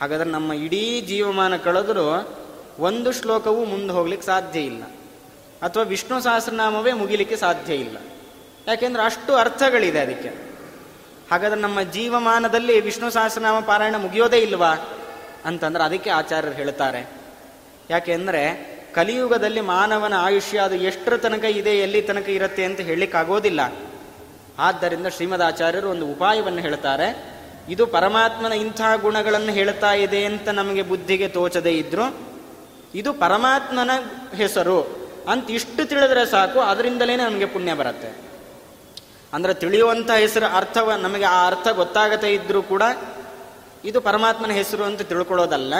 ಹಾಗಾದ್ರೆ ನಮ್ಮ ಇಡೀ ಜೀವಮಾನ ಕಳೆದರೂ ಒಂದು ಶ್ಲೋಕವೂ ಮುಂದೆ ಹೋಗ್ಲಿಕ್ಕೆ ಸಾಧ್ಯ ಇಲ್ಲ. ಅಥವಾ ವಿಷ್ಣು ಸಹಸ್ರನಾಮವೇ ಮುಗಿಲಿಕ್ಕೆ ಸಾಧ್ಯ ಇಲ್ಲ. ಯಾಕೆಂದ್ರೆ ಅಷ್ಟು ಅರ್ಥಗಳಿದೆ ಅದಕ್ಕೆ. ಹಾಗಾದ್ರೆ ನಮ್ಮ ಜೀವಮಾನದಲ್ಲಿ ವಿಷ್ಣು ಸಹಸ್ರನಾಮ ಪಾರಾಯಣ ಮುಗಿಯೋದೇ ಇಲ್ವಾ? ಅಂತಂದ್ರೆ ಅದಕ್ಕೆ ಆಚಾರ್ಯರು ಹೇಳ್ತಾರೆ. ಯಾಕೆಂದ್ರೆ ಕಲಿಯುಗದಲ್ಲಿ ಮಾನವನ ಆಯುಷ್ಯ ಅದು ಎಷ್ಟರ ತನಕ ಇದೆ, ಎಲ್ಲಿ ತನಕ ಇರುತ್ತೆ ಅಂತ ಹೇಳಲಿಕ್ಕಾಗೋದಿಲ್ಲ. ಆದ್ದರಿಂದ ಶ್ರೀಮದ್ ಆಚಾರ್ಯರು ಒಂದು ಉಪಾಯವನ್ನು ಹೇಳ್ತಾರೆ. ಇದು ಪರಮಾತ್ಮನ ಇಂಥ ಗುಣಗಳನ್ನು ಹೇಳ್ತಾ ಇದೆ ಅಂತ ನಮಗೆ ಬುದ್ಧಿಗೆ ತೋಚದೇ ಇದ್ರು, ಇದು ಪರಮಾತ್ಮನ ಹೆಸರು ಅಂತ ಇಷ್ಟು ತಿಳಿದ್ರೆ ಸಾಕು ಅದರಿಂದಲೇ ನಮಗೆ ಪುಣ್ಯ ಬರುತ್ತೆ. ಅಂದ್ರೆ ತಿಳಿಯುವಂಥ ಹೆಸರು ಅರ್ಥವ, ನಮಗೆ ಆ ಅರ್ಥ ಗೊತ್ತಾಗದೇ ಇದ್ದರೂ ಕೂಡ ಇದು ಪರಮಾತ್ಮನ ಹೆಸರು ಅಂತ ತಿಳ್ಕೊಳ್ಳೋದಲ್ಲ.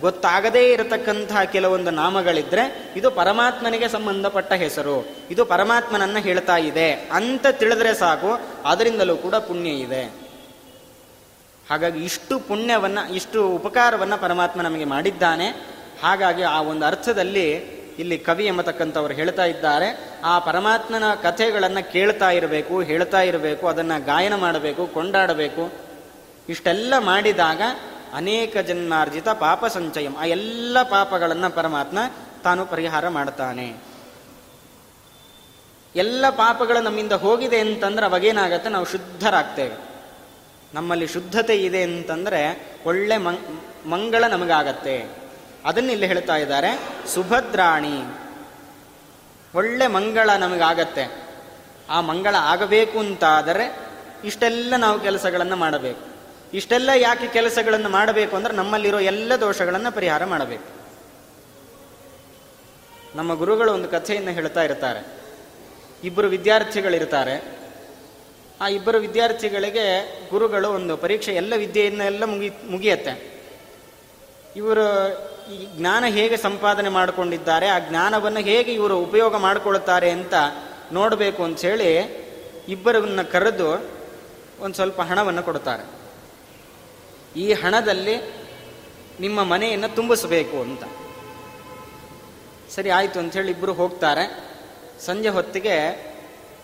ಗೊತ್ತಾಗದೇ ಇರತಕ್ಕಂತಹ ಕೆಲವೊಂದು ನಾಮಗಳಿದ್ರೆ ಇದು ಪರಮಾತ್ಮನಿಗೆ ಸಂಬಂಧಪಟ್ಟ ಹೆಸರು. ಇದು ಪರಮಾತ್ಮನನ್ನ ಹೇಳ್ತಾ ಇದೆ. ಅಂತ ತಿಳಿದ್ರೆ ಸಾಕು ಅದರಿಂದಲೂ ಕೂಡ ಪುಣ್ಯ ಇದೆ. ಹಾಗಾಗಿ ಇಷ್ಟು ಪುಣ್ಯವನ್ನ, ಇಷ್ಟು ಉಪಕಾರವನ್ನ ಪರಮಾತ್ಮ ನಮಗೆ ಮಾಡಿದ್ದಾನೆ. ಹಾಗಾಗಿ ಆ ಒಂದು ಅರ್ಥದಲ್ಲಿ ಇಲ್ಲಿ ಕವಿ ಎಂಬತಕ್ಕಂಥವ್ರು ಹೇಳ್ತಾ ಇದ್ದಾರೆ. ಆ ಪರಮಾತ್ಮನ ಕಥೆಗಳನ್ನು ಕೇಳ್ತಾ ಇರಬೇಕು, ಹೇಳ್ತಾ ಇರಬೇಕು, ಅದನ್ನು ಗಾಯನ ಮಾಡಬೇಕು, ಕೊಂಡಾಡಬೇಕು. ಇಷ್ಟೆಲ್ಲ ಮಾಡಿದಾಗ ಅನೇಕ ಜನ್ಮಾರ್ಜಿತ ಪಾಪ ಸಂಚಯಂ, ಆ ಎಲ್ಲ ಪಾಪಗಳನ್ನು ಪರಮಾತ್ಮ ತಾನು ಪರಿಹಾರ ಮಾಡ್ತಾನೆ. ಎಲ್ಲ ಪಾಪಗಳು ನಮ್ಮಿಂದ ಹೋಗಿದೆ ಅಂತಂದ್ರೆ ಅವಾಗೇನಾಗತ್ತೆ? ನಾವು ಶುದ್ಧರಾಗ್ತೇವೆ. ನಮ್ಮಲ್ಲಿ ಶುದ್ಧತೆ ಇದೆ ಅಂತಂದ್ರೆ ಒಳ್ಳೆ ಮಂಗಳ ನಮಗಾಗತ್ತೆ. ಅದನ್ನ ಇಲ್ಲಿ ಹೇಳ್ತಾ ಇದ್ದಾರೆ, ಸುಭದ್ರಾಣಿ. ಒಳ್ಳೆ ಮಂಗಳ ನಮಗಾಗತ್ತೆ. ಆ ಮಂಗಳ ಆಗಬೇಕು ಅಂತಾದರೆ ಇಷ್ಟೆಲ್ಲ ನಾವು ಕೆಲಸಗಳನ್ನು ಮಾಡಬೇಕು. ಇಷ್ಟೆಲ್ಲ ಯಾಕೆ ಕೆಲಸಗಳನ್ನು ಮಾಡಬೇಕು ಅಂದ್ರೆ ನಮ್ಮಲ್ಲಿರೋ ಎಲ್ಲ ದೋಷಗಳನ್ನು ಪರಿಹಾರ ಮಾಡಬೇಕು. ನಮ್ಮ ಗುರುಗಳು ಒಂದು ಕಥೆಯನ್ನು ಹೇಳ್ತಾ ಇರ್ತಾರೆ. ಇಬ್ಬರು ವಿದ್ಯಾರ್ಥಿಗಳಿರ್ತಾರೆ. ಆ ಇಬ್ಬರು ವಿದ್ಯಾರ್ಥಿಗಳಿಗೆ ಗುರುಗಳು ಒಂದು ಪರೀಕ್ಷೆ ಎಲ್ಲ ವಿದ್ಯೆಯನ್ನೆಲ್ಲ ಮುಗಿ, ಮುಗಿಯತ್ತೆ. ಇವರು ಈ ಜ್ಞಾನ ಹೇಗೆ ಸಂಪಾದನೆ ಮಾಡಿಕೊಂಡಿದ್ದಾರೆ, ಆ ಜ್ಞಾನವನ್ನು ಹೇಗೆ ಇವರು ಉಪಯೋಗ ಮಾಡಿಕೊಳ್ತಾರೆ ಅಂತ ನೋಡಬೇಕು ಅಂತ ಹೇಳಿ ಇಬ್ಬರನ್ನ ಕರೆದು ಒಂದು ಸ್ವಲ್ಪ ಹಣವನ್ನು ಕೊಡ್ತಾರೆ. ಈ ಹಣದಲ್ಲಿ ನಿಮ್ಮ ಮನೆಯನ್ನು ತುಂಬಿಸಬೇಕು ಅಂತ. ಸರಿ, ಆಯಿತು ಅಂಥೇಳಿ ಇಬ್ಬರು ಹೋಗ್ತಾರೆ. ಸಂಜೆ ಹೊತ್ತಿಗೆ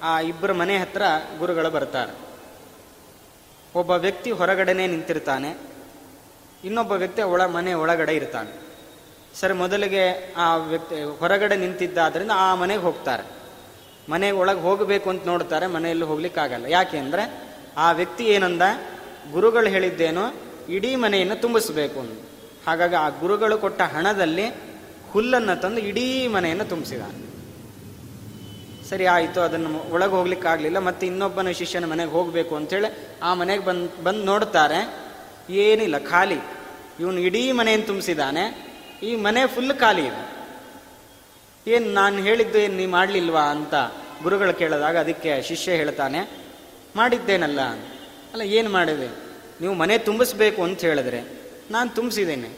ಆ ಇಬ್ಬರ ಮನೆ ಹತ್ರ ಗುರುಗಳು ಬರ್ತಾರೆ. ಒಬ್ಬ ವ್ಯಕ್ತಿ ಹೊರಗಡೆನೆ ನಿಂತಿರ್ತಾನೆ. ಇನ್ನೊಬ್ಬ ವ್ಯಕ್ತಿ ಒಳ ಮನೆ ಒಳಗಡೆ ಇರ್ತಾನೆ. ಸರಿ, ಮೊದಲಿಗೆ ಆ ವ್ಯಕ್ತಿ ಹೊರಗಡೆ ನಿಂತಿದ್ದಾದ್ರಿಂದ ಆ ಮನೆಗೆ ಹೋಗ್ತಾರೆ. ಮನೆ ಒಳಗೆ ಹೋಗಬೇಕು ಅಂತ ನೋಡ್ತಾರೆ, ಮನೆಯಲ್ಲಿ ಹೋಗ್ಲಿಕ್ಕಾಗಲ್ಲ. ಯಾಕೆ ಅಂದರೆ ಆ ವ್ಯಕ್ತಿ ಏನಂದ? ಗುರುಗಳು ಹೇಳಿದ್ದೇನೋ ಇಡೀ ಮನೆಯನ್ನು ತುಂಬಿಸಬೇಕು ಅಂತ ಹಾಗಾಗಿ ಆ ಗುರುಗಳು ಕೊಟ್ಟ ಹಣದಲ್ಲಿ ಹುಲ್ಲನ್ನು ತಂದು ಇಡೀ ಮನೆಯನ್ನು ತುಂಬಿಸಿದ ಸರಿ, ಆಯಿತು, ಅದನ್ನು ಒಳಗೆ ಹೋಗ್ಲಿಕ್ಕಾಗಲಿಲ್ಲ ಮತ್ತೆ ಇನ್ನೊಬ್ಬನ ಶಿಷ್ಯನ ಮನೆಗೆ ಹೋಗಬೇಕು ಅಂತೇಳಿ ಆ ಮನೆಗೆ ಬಂದು ಬಂದು ನೋಡ್ತಾರೆ, ಏನಿಲ್ಲ, ಖಾಲಿ. ಇವನು ಇಡೀ ಮನೆಯನ್ನು ತುಂಬಿಸಿದ್ದಾನೆ, ಈ ಮನೆ ಫುಲ್ ಖಾಲಿ ಇದೆ. ಏನು ನಾನು ಹೇಳಿದ್ದು ಏನು ನೀ ಮಾಡಲಿಲ್ವಾ ಅಂತ ಗುರುಗಳು ಕೇಳಿದಾಗ ಅದಕ್ಕೆ ಶಿಷ್ಯ ಹೇಳ್ತಾನೆ, ಮಾಡಿದ್ದೇನಲ್ಲ. ಅಲ್ಲ, ಏನು ಮಾಡಿದೆ? ನೀವು ಮನೆ ತುಂಬಿಸ್ಬೇಕು ಅಂತ ಹೇಳಿದ್ರೆ ನಾನು ತುಂಬಿಸಿದ್ದೇನೆ.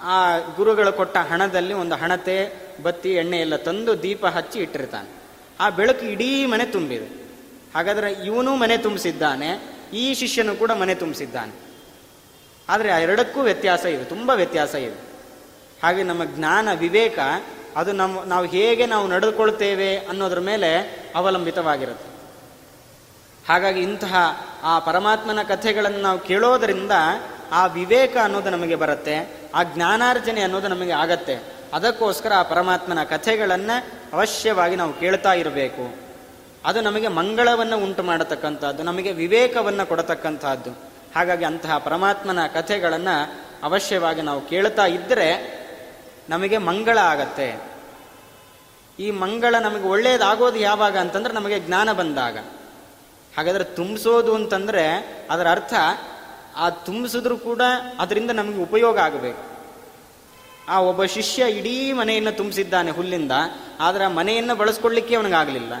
ಆ ಗುರುಗಳು ಕೊಟ್ಟ ಹಣದಲ್ಲಿ ಒಂದು ಹಣತೆ, ಬತ್ತಿ, ಎಣ್ಣೆ ಎಲ್ಲ ತಂದು ದೀಪ ಹಚ್ಚಿ ಇಟ್ಟಿರ್ತಾನೆ. ಆ ಬೆಳಕು ಇಡೀ ಮನೆ ತುಂಬಿದೆ. ಹಾಗಾದ್ರೆ ಇವನು ಮನೆ ತುಂಬಿಸಿದ್ದಾನೆ, ಈ ಶಿಷ್ಯನು ಕೂಡ ಮನೆ ತುಂಬಿಸಿದ್ದಾನೆ. ಆದರೆ ಆ ಎರಡಕ್ಕೂ ವ್ಯತ್ಯಾಸ ಇದೆ, ತುಂಬ ವ್ಯತ್ಯಾಸ ಇದೆ. ಹಾಗೆ ನಮ್ಮ ಜ್ಞಾನ ವಿವೇಕ, ಅದು ನಮ್ಮ ನಾವು ಹೇಗೆ ನಾವು ನಡೆದುಕೊಳ್ತೇವೆ ಅನ್ನೋದ್ರ ಮೇಲೆ ಅವಲಂಬಿತವಾಗಿರುತ್ತೆ. ಹಾಗಾಗಿ ಇಂತಹ ಆ ಪರಮಾತ್ಮನ ಕಥೆಗಳನ್ನು ನಾವು ಕೇಳೋದರಿಂದ ಆ ವಿವೇಕ ಅನ್ನೋದು ನಮಗೆ ಬರುತ್ತೆ, ಆ ಜ್ಞಾನಾರ್ಜನೆ ಅನ್ನೋದು ನಮಗೆ ಆಗತ್ತೆ. ಅದಕ್ಕೋಸ್ಕರ ಆ ಪರಮಾತ್ಮನ ಕಥೆಗಳನ್ನು ಅವಶ್ಯವಾಗಿ ನಾವು ಕೇಳ್ತಾ ಇರಬೇಕು. ಅದು ನಮಗೆ ಮಂಗಳವನ್ನು ಉಂಟು ಮಾಡತಕ್ಕಂಥದ್ದು, ನಮಗೆ ವಿವೇಕವನ್ನು ಕೊಡತಕ್ಕಂಥದ್ದು. ಹಾಗಾಗಿ ಅಂತಹ ಪರಮಾತ್ಮನ ಕಥೆಗಳನ್ನು ಅವಶ್ಯವಾಗಿ ನಾವು ಕೇಳ್ತಾ ಇದ್ದರೆ ನಮಗೆ ಮಂಗಳ ಆಗತ್ತೆ. ಈ ಮಂಗಳ ನಮಗೆ ಒಳ್ಳೆಯದಾಗೋದು ಯಾವಾಗ ಅಂತಂದ್ರೆ ನಮಗೆ ಜ್ಞಾನ ಬಂದಾಗ. ಹಾಗಾದ್ರೆ ತುಂಬಿಸೋದು ಅಂತಂದ್ರೆ ಅದರ ಅರ್ಥ ಆ ತುಂಬಿಸಿದ್ರು ಕೂಡ ಅದರಿಂದ ನಮಗೆ ಉಪಯೋಗ ಆಗಬೇಕು. ಆ ಒಬ್ಬ ಶಿಷ್ಯ ಇಡೀ ಮನೆಯನ್ನು ತುಂಬಿಸಿದ್ದಾನೆ ಹುಲ್ಲಿಂದ, ಆದರೆ ಆ ಮನೆಯನ್ನು ಬಳಸ್ಕೊಳ್ಳಿಕ್ಕೆ ಅವನಿಗಾಗಲಿಲ್ಲ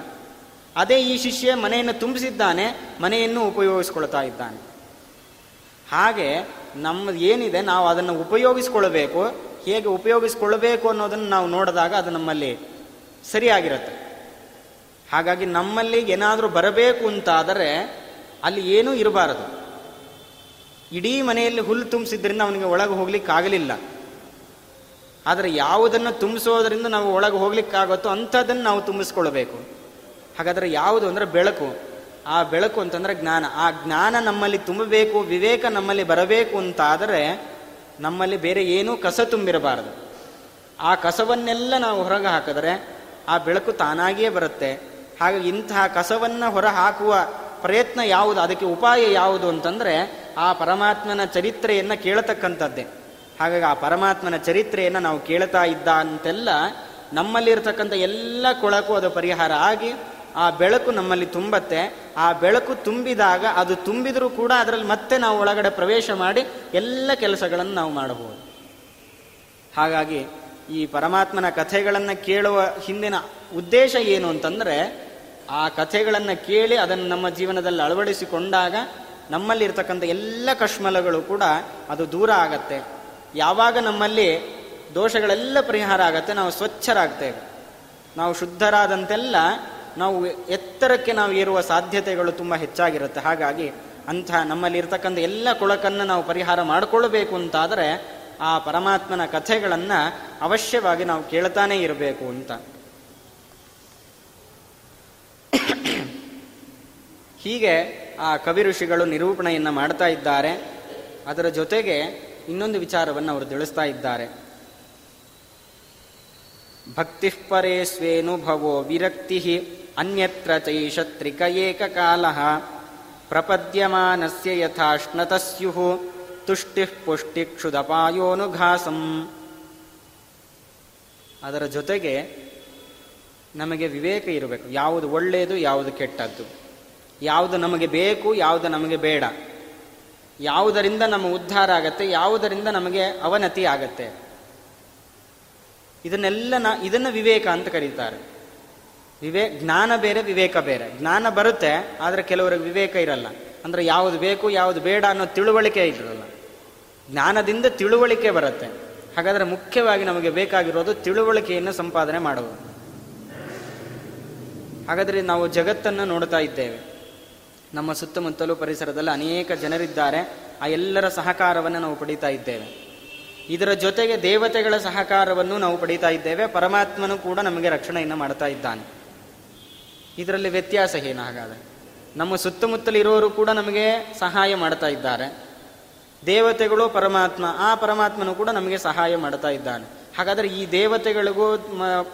ಅದೇ ಈ ಶಿಷ್ಯ ಮನೆಯನ್ನು ತುಂಬಿಸಿದ್ದಾನೆ, ಮನೆಯನ್ನು ಉಪಯೋಗಿಸ್ಕೊಳ್ತಾ ಇದ್ದಾನೆ. ಹಾಗೆ ನಮ್ಮದು ಏನಿದೆ, ನಾವು ಅದನ್ನು ಉಪಯೋಗಿಸ್ಕೊಳ್ಬೇಕು. ಹೇಗೆ ಉಪಯೋಗಿಸ್ಕೊಳ್ಬೇಕು ಅನ್ನೋದನ್ನು ನಾವು ನೋಡಿದಾಗ ಅದು ನಮ್ಮಲ್ಲಿ ಸರಿಯಾಗಿರುತ್ತೆ. ಹಾಗಾಗಿ ನಮ್ಮಲ್ಲಿ ಏನಾದರೂ ಬರಬೇಕು ಅಂತಾದರೆ ಅಲ್ಲಿ ಏನೂ ಇರಬಾರದು. ಇಡೀ ಮನೆಯಲ್ಲಿ ಹುಲ್ಲು ತುಂಬಿಸಿದ್ರಿಂದ ಅವನಿಗೆ ಒಳಗೆ ಹೋಗ್ಲಿಕ್ಕಾಗಲಿಲ್ಲ. ಆದರೆ ಯಾವುದನ್ನು ತುಂಬಿಸೋದ್ರಿಂದ ನಾವು ಒಳಗೆ ಹೋಗ್ಲಿಕ್ಕಾಗುತ್ತೋ ಅಂಥದ್ದನ್ನು ನಾವು ತುಂಬಿಸ್ಕೊಳ್ಬೇಕು ಹಾಗಾದರೆ ಯಾವುದು ಅಂದರೆ ಬೆಳಕು. ಆ ಬೆಳಕು ಅಂತಂದರೆ ಜ್ಞಾನ. ಆ ಜ್ಞಾನ ನಮ್ಮಲ್ಲಿ ತುಂಬಬೇಕು, ವಿವೇಕ ನಮ್ಮಲ್ಲಿ ಬರಬೇಕು ಅಂತಾದರೆ ನಮ್ಮಲ್ಲಿ ಬೇರೆ ಏನೂ ಕಸ ತುಂಬಿರಬಾರದು. ಆ ಕಸವನ್ನೆಲ್ಲ ನಾವು ಹೊರಗೆ ಹಾಕಿದ್ರೆ ಆ ಬೆಳಕು ತಾನಾಗಿಯೇ ಬರುತ್ತೆ. ಹಾಗಾಗಿ ಇಂತಹ ಕಸವನ್ನು ಹೊರಹಾಕುವ ಪ್ರಯತ್ನ ಯಾವುದು, ಅದಕ್ಕೆ ಉಪಾಯ ಯಾವುದು ಅಂತಂದರೆ ಆ ಪರಮಾತ್ಮನ ಚರಿತ್ರೆಯನ್ನು ಕೇಳತಕ್ಕಂಥದ್ದೇ. ಹಾಗಾಗಿ ಆ ಪರಮಾತ್ಮನ ಚರಿತ್ರೆಯನ್ನು ನಾವು ಕೇಳ್ತಾ ಇದ್ದ ಅಂತೆಲ್ಲ ನಮ್ಮಲ್ಲಿರ್ತಕ್ಕಂಥ ಎಲ್ಲ ಕೊಳಕು ಅದು ಪರಿಹಾರ ಆಗಿ ಆ ಬೆಳಕು ನಮ್ಮಲ್ಲಿ ತುಂಬತ್ತೆ. ಆ ಬೆಳಕು ತುಂಬಿದಾಗ ಅದು ತುಂಬಿದರೂ ಕೂಡ ಅದರಲ್ಲಿ ಮತ್ತೆ ನಾವು ಒಳಗಡೆ ಪ್ರವೇಶ ಮಾಡಿ ಎಲ್ಲ ಕೆಲಸಗಳನ್ನು ನಾವು ಮಾಡಬಹುದು. ಹಾಗಾಗಿ ಈ ಪರಮಾತ್ಮನ ಕಥೆಗಳನ್ನು ಕೇಳುವ ಹಿಂದಿನ ಉದ್ದೇಶ ಏನು ಅಂತಂದರೆ ಆ ಕಥೆಗಳನ್ನು ಕೇಳಿ ಅದನ್ನು ನಮ್ಮ ಜೀವನದಲ್ಲಿ ಅಳವಡಿಸಿಕೊಂಡಾಗ ನಮ್ಮಲ್ಲಿರ್ತಕ್ಕಂಥ ಎಲ್ಲ ಕಷ್ಮಲಗಳು ಕೂಡ ಅದು ದೂರ ಆಗತ್ತೆ. ಯಾವಾಗ ನಮ್ಮಲ್ಲಿ ದೋಷಗಳೆಲ್ಲ ಪರಿಹಾರ ಆಗತ್ತೆ, ನಾವು ಸ್ವಚ್ಛರಾಗ್ತೇವೆ. ನಾವು ಶುದ್ಧರಾದಂತೆಲ್ಲ ನಾವು ಎತ್ತರಕ್ಕೆ ನಾವು ಏರುವ ಸಾಧ್ಯತೆಗಳು ತುಂಬ ಹೆಚ್ಚಾಗಿರುತ್ತೆ. ಹಾಗಾಗಿ ಅಂಥ ನಮ್ಮಲ್ಲಿ ಇರ್ತಕ್ಕಂಥ ಎಲ್ಲ ಕೊಳಕನ್ನು ನಾವು ಪರಿಹಾರ ಮಾಡಿಕೊಳ್ಳಬೇಕು ಅಂತಾದರೆ ಆ ಪರಮಾತ್ಮನ ಕಥೆಗಳನ್ನು ಅವಶ್ಯವಾಗಿ ನಾವು ಕೇಳ್ತಾನೇ ಇರಬೇಕು ಅಂತ. ಹೀಗೆ ಆ ಕವಿ ಋಷಿಗಳು ನಿರೂಪಣೆಯನ್ನು ಮಾಡ್ತಾ ಇದ್ದಾರೆ. ಅದರ ಜೊತೆಗೆ ಇನ್ನೊಂದು ವಿಚಾರವನ್ನು ಅವರು ತಿಳಿಸ್ತಾ ಇದ್ದಾರೆ. ಭಕ್ತಿ ಪರೇ ಸ್ವೇನುಭವೋ ವಿರಕ್ತಿ ಅನ್ಯತ್ರ ಚೈಷತ್ರಿಕ ಏಕಕಾಲ ಪ್ರಪದ್ಯಮಾನಸ್ಯ ಯಥಾಶ್ನತಸ್ಯು ತುಷ್ಟಿ ಪುಷ್ಟಿ ಕ್ಷುದಪಾಯೋನುಘಾಸಂ ಅದರ ಜೊತೆಗೆ ನಮಗೆ ವಿವೇಕ ಇರಬೇಕು, ಯಾವುದು ಒಳ್ಳೆಯದು ಯಾವುದು ಕೆಟ್ಟದ್ದು. ಯಾವುದು ನಮಗೆ ಬೇಕು, ಯಾವುದು ನಮಗೆ ಬೇಡ. ಯಾವುದರಿಂದ ನಮ್ಮ ಉದ್ಧಾರ ಆಗತ್ತೆ, ಯಾವುದರಿಂದ ನಮಗೆ ಅವನತಿ ಆಗತ್ತೆ. ಇದನ್ನೆಲ್ಲ ನಾ, ಇದನ್ನು ವಿವೇಕ ಅಂತ ಕರೀತಾರೆ. ವಿವೇ, ಜ್ಞಾನ ಬೇರೆ, ವಿವೇಕ ಬೇರೆ. ಜ್ಞಾನ ಬರುತ್ತೆ, ಆದರೆ ಕೆಲವರಿಗೆ ವಿವೇಕ ಇರಲ್ಲ. ಅಂದರೆ ಯಾವುದು ಬೇಕು, ಯಾವುದು ಬೇಡ ಅನ್ನೋ ತಿಳುವಳಿಕೆ ಇರಲ್ಲ ಜ್ಞಾನದಿಂದ ತಿಳುವಳಿಕೆ ಬರುತ್ತೆ. ಹಾಗಾದರೆ ಮುಖ್ಯವಾಗಿ ನಮಗೆ ಬೇಕಾಗಿರೋದು ತಿಳುವಳಿಕೆಯನ್ನು ಸಂಪಾದನೆ ಮಾಡುವುದು. ಹಾಗಾದರೆ ನಾವು ಜಗತ್ತನ್ನು ನೋಡ್ತಾ ಇದ್ದೇವೆ. ನಮ್ಮ ಸುತ್ತಮುತ್ತಲೂ ಪರಿಸರದಲ್ಲಿ ಅನೇಕ ಜನರಿದ್ದಾರೆ. ಆ ಎಲ್ಲರ ಸಹಕಾರವನ್ನು ನಾವು ಪಡೀತಾ ಇದ್ದೇವೆ. ಇದರ ಜೊತೆಗೆ ದೇವತೆಗಳ ಸಹಕಾರವನ್ನು ನಾವು ಪಡೀತಾ ಇದ್ದೇವೆ. ಪರಮಾತ್ಮನು ಕೂಡ ನಮಗೆ ರಕ್ಷಣೆಯನ್ನು ಮಾಡ್ತಾ ಇದ್ದಾನೆ. ಇದರಲ್ಲಿ ವ್ಯತ್ಯಾಸ ಏನು ಹಾಗಾದರೆ? ನಮ್ಮ ಸುತ್ತಮುತ್ತಲಿರೋರು ಕೂಡ ನಮಗೆ ಸಹಾಯ ಮಾಡ್ತಾ ಇದ್ದಾರೆ. ದೇವತೆಗಳು ಪರಮಾತ್ಮ, ಆ ಪರಮಾತ್ಮನು ಕೂಡ ನಮಗೆ ಸಹಾಯ ಮಾಡ್ತಾ ಇದ್ದಾನೆ. ಹಾಗಾದರೆ ಈ ದೇವತೆಗಳಿಗೂ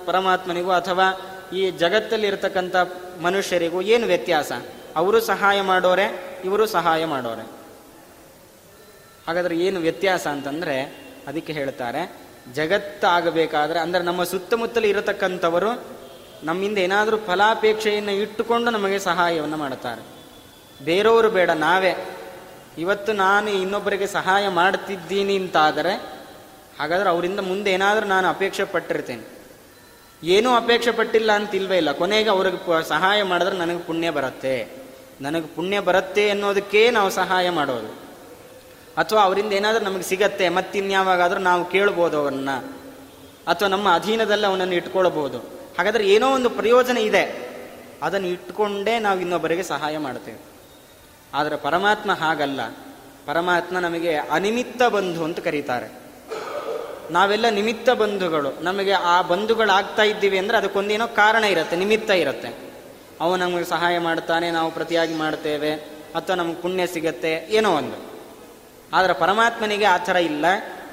ಪರಮಾತ್ಮನಿಗೂ ಅಥವಾ ಈ ಜಗತ್ತಲ್ಲಿರ್ತಕ್ಕಂಥ ಮನುಷ್ಯರಿಗೂ ಏನು ವ್ಯತ್ಯಾಸ? ಅವರು ಸಹಾಯ ಮಾಡೋರೆ, ಇವರು ಸಹಾಯ ಮಾಡೋರೆ. ಹಾಗಾದ್ರೆ ಏನು ವ್ಯತ್ಯಾಸ ಅಂತಂದ್ರೆ, ಅದಕ್ಕೆ ಹೇಳ್ತಾರೆ, ಜಗತ್ತಾಗಬೇಕಾದ್ರೆ, ಅಂದರೆ ನಮ್ಮ ಸುತ್ತಮುತ್ತಲು ಇರತಕ್ಕಂಥವರು ನಮ್ಮಿಂದ ಏನಾದರೂ ಫಲಾಪೇಕ್ಷೆಯನ್ನು ಇಟ್ಟುಕೊಂಡು ನಮಗೆ ಸಹಾಯವನ್ನು ಮಾಡುತ್ತಾರೆ. ಬೇರೆಯವರು ಬೇಡ, ನಾವೇ. ಇವತ್ತು ನಾನು ಇನ್ನೊಬ್ಬರಿಗೆ ಸಹಾಯ ಮಾಡ್ತಿದ್ದೀನಿ ಅಂತಾದರೆ, ಹಾಗಾದ್ರೆ ಅವರಿಂದ ಮುಂದೆ ಏನಾದರೂ ನಾನು ಅಪೇಕ್ಷೆ ಪಟ್ಟಿರ್ತೇನೆ. ಏನೂ ಅಪೇಕ್ಷೆ ಪಟ್ಟಿಲ್ಲ ಅಂತ ಇಲ್ವೇ ಇಲ್ಲ. ಕೊನೆಗೆ ಅವ್ರಿಗೆ ಸಹಾಯ ಮಾಡಿದ್ರೆ ನನಗೆ ಪುಣ್ಯ ಬರುತ್ತೆ. ನನಗೆ ಪುಣ್ಯ ಬರುತ್ತೆ ಅನ್ನೋದಕ್ಕೆ ನಾವು ಸಹಾಯ ಮಾಡೋದು. ಅಥವಾ ಅವರಿಂದ ಏನಾದರೂ ನಮಗೆ ಸಿಗತ್ತೆ, ಮತ್ತಿನ್ಯಾವಾಗಾದರೂ ನಾವು ಕೇಳ್ಬೋದು ಅವನ್ನ. ಅಥವಾ ನಮ್ಮ ಅಧೀನದಲ್ಲಿ ಅವನನ್ನು ಇಟ್ಕೊಳ್ಬೋದು. ಹಾಗಾದರೆ ಏನೋ ಒಂದು ಪ್ರಯೋಜನ ಇದೆ. ಅದನ್ನು ಇಟ್ಕೊಂಡೇ ನಾವು ಇನ್ನೊಬ್ಬರಿಗೆ ಸಹಾಯ ಮಾಡ್ತೇವೆ. ಆದರೆ ಪರಮಾತ್ಮ ಹಾಗಲ್ಲ. ಪರಮಾತ್ಮ ನಮಗೆ ಅನಿಮಿತ್ತ ಬಂಧು ಅಂತ ಕರೀತಾರೆ. ನಾವೆಲ್ಲ ನಿಮಿತ್ತ ಬಂಧುಗಳು. ನಮಗೆ ಆ ಬಂಧುಗಳಾಗ್ತಾ ಇದ್ದೀವಿ ಅಂದರೆ ಅದಕ್ಕೊಂದೇನೋ ಕಾರಣ ಇರುತ್ತೆ, ನಿಮಿತ್ತ ಇರುತ್ತೆ. ಅವನು ನಮಗೆ ಸಹಾಯ ಮಾಡ್ತಾನೆ ನಾವು ಪ್ರತಿಯಾಗಿ ಮಾಡ್ತೇವೆ ಅಥವಾ ನಮಗೆ ಪುಣ್ಯ ಸಿಗತ್ತೆ, ಏನೋ ಒಂದು. ಆದರೆ ಪರಮಾತ್ಮನಿಗೆ ಆ ಥರ ಇಲ್ಲ.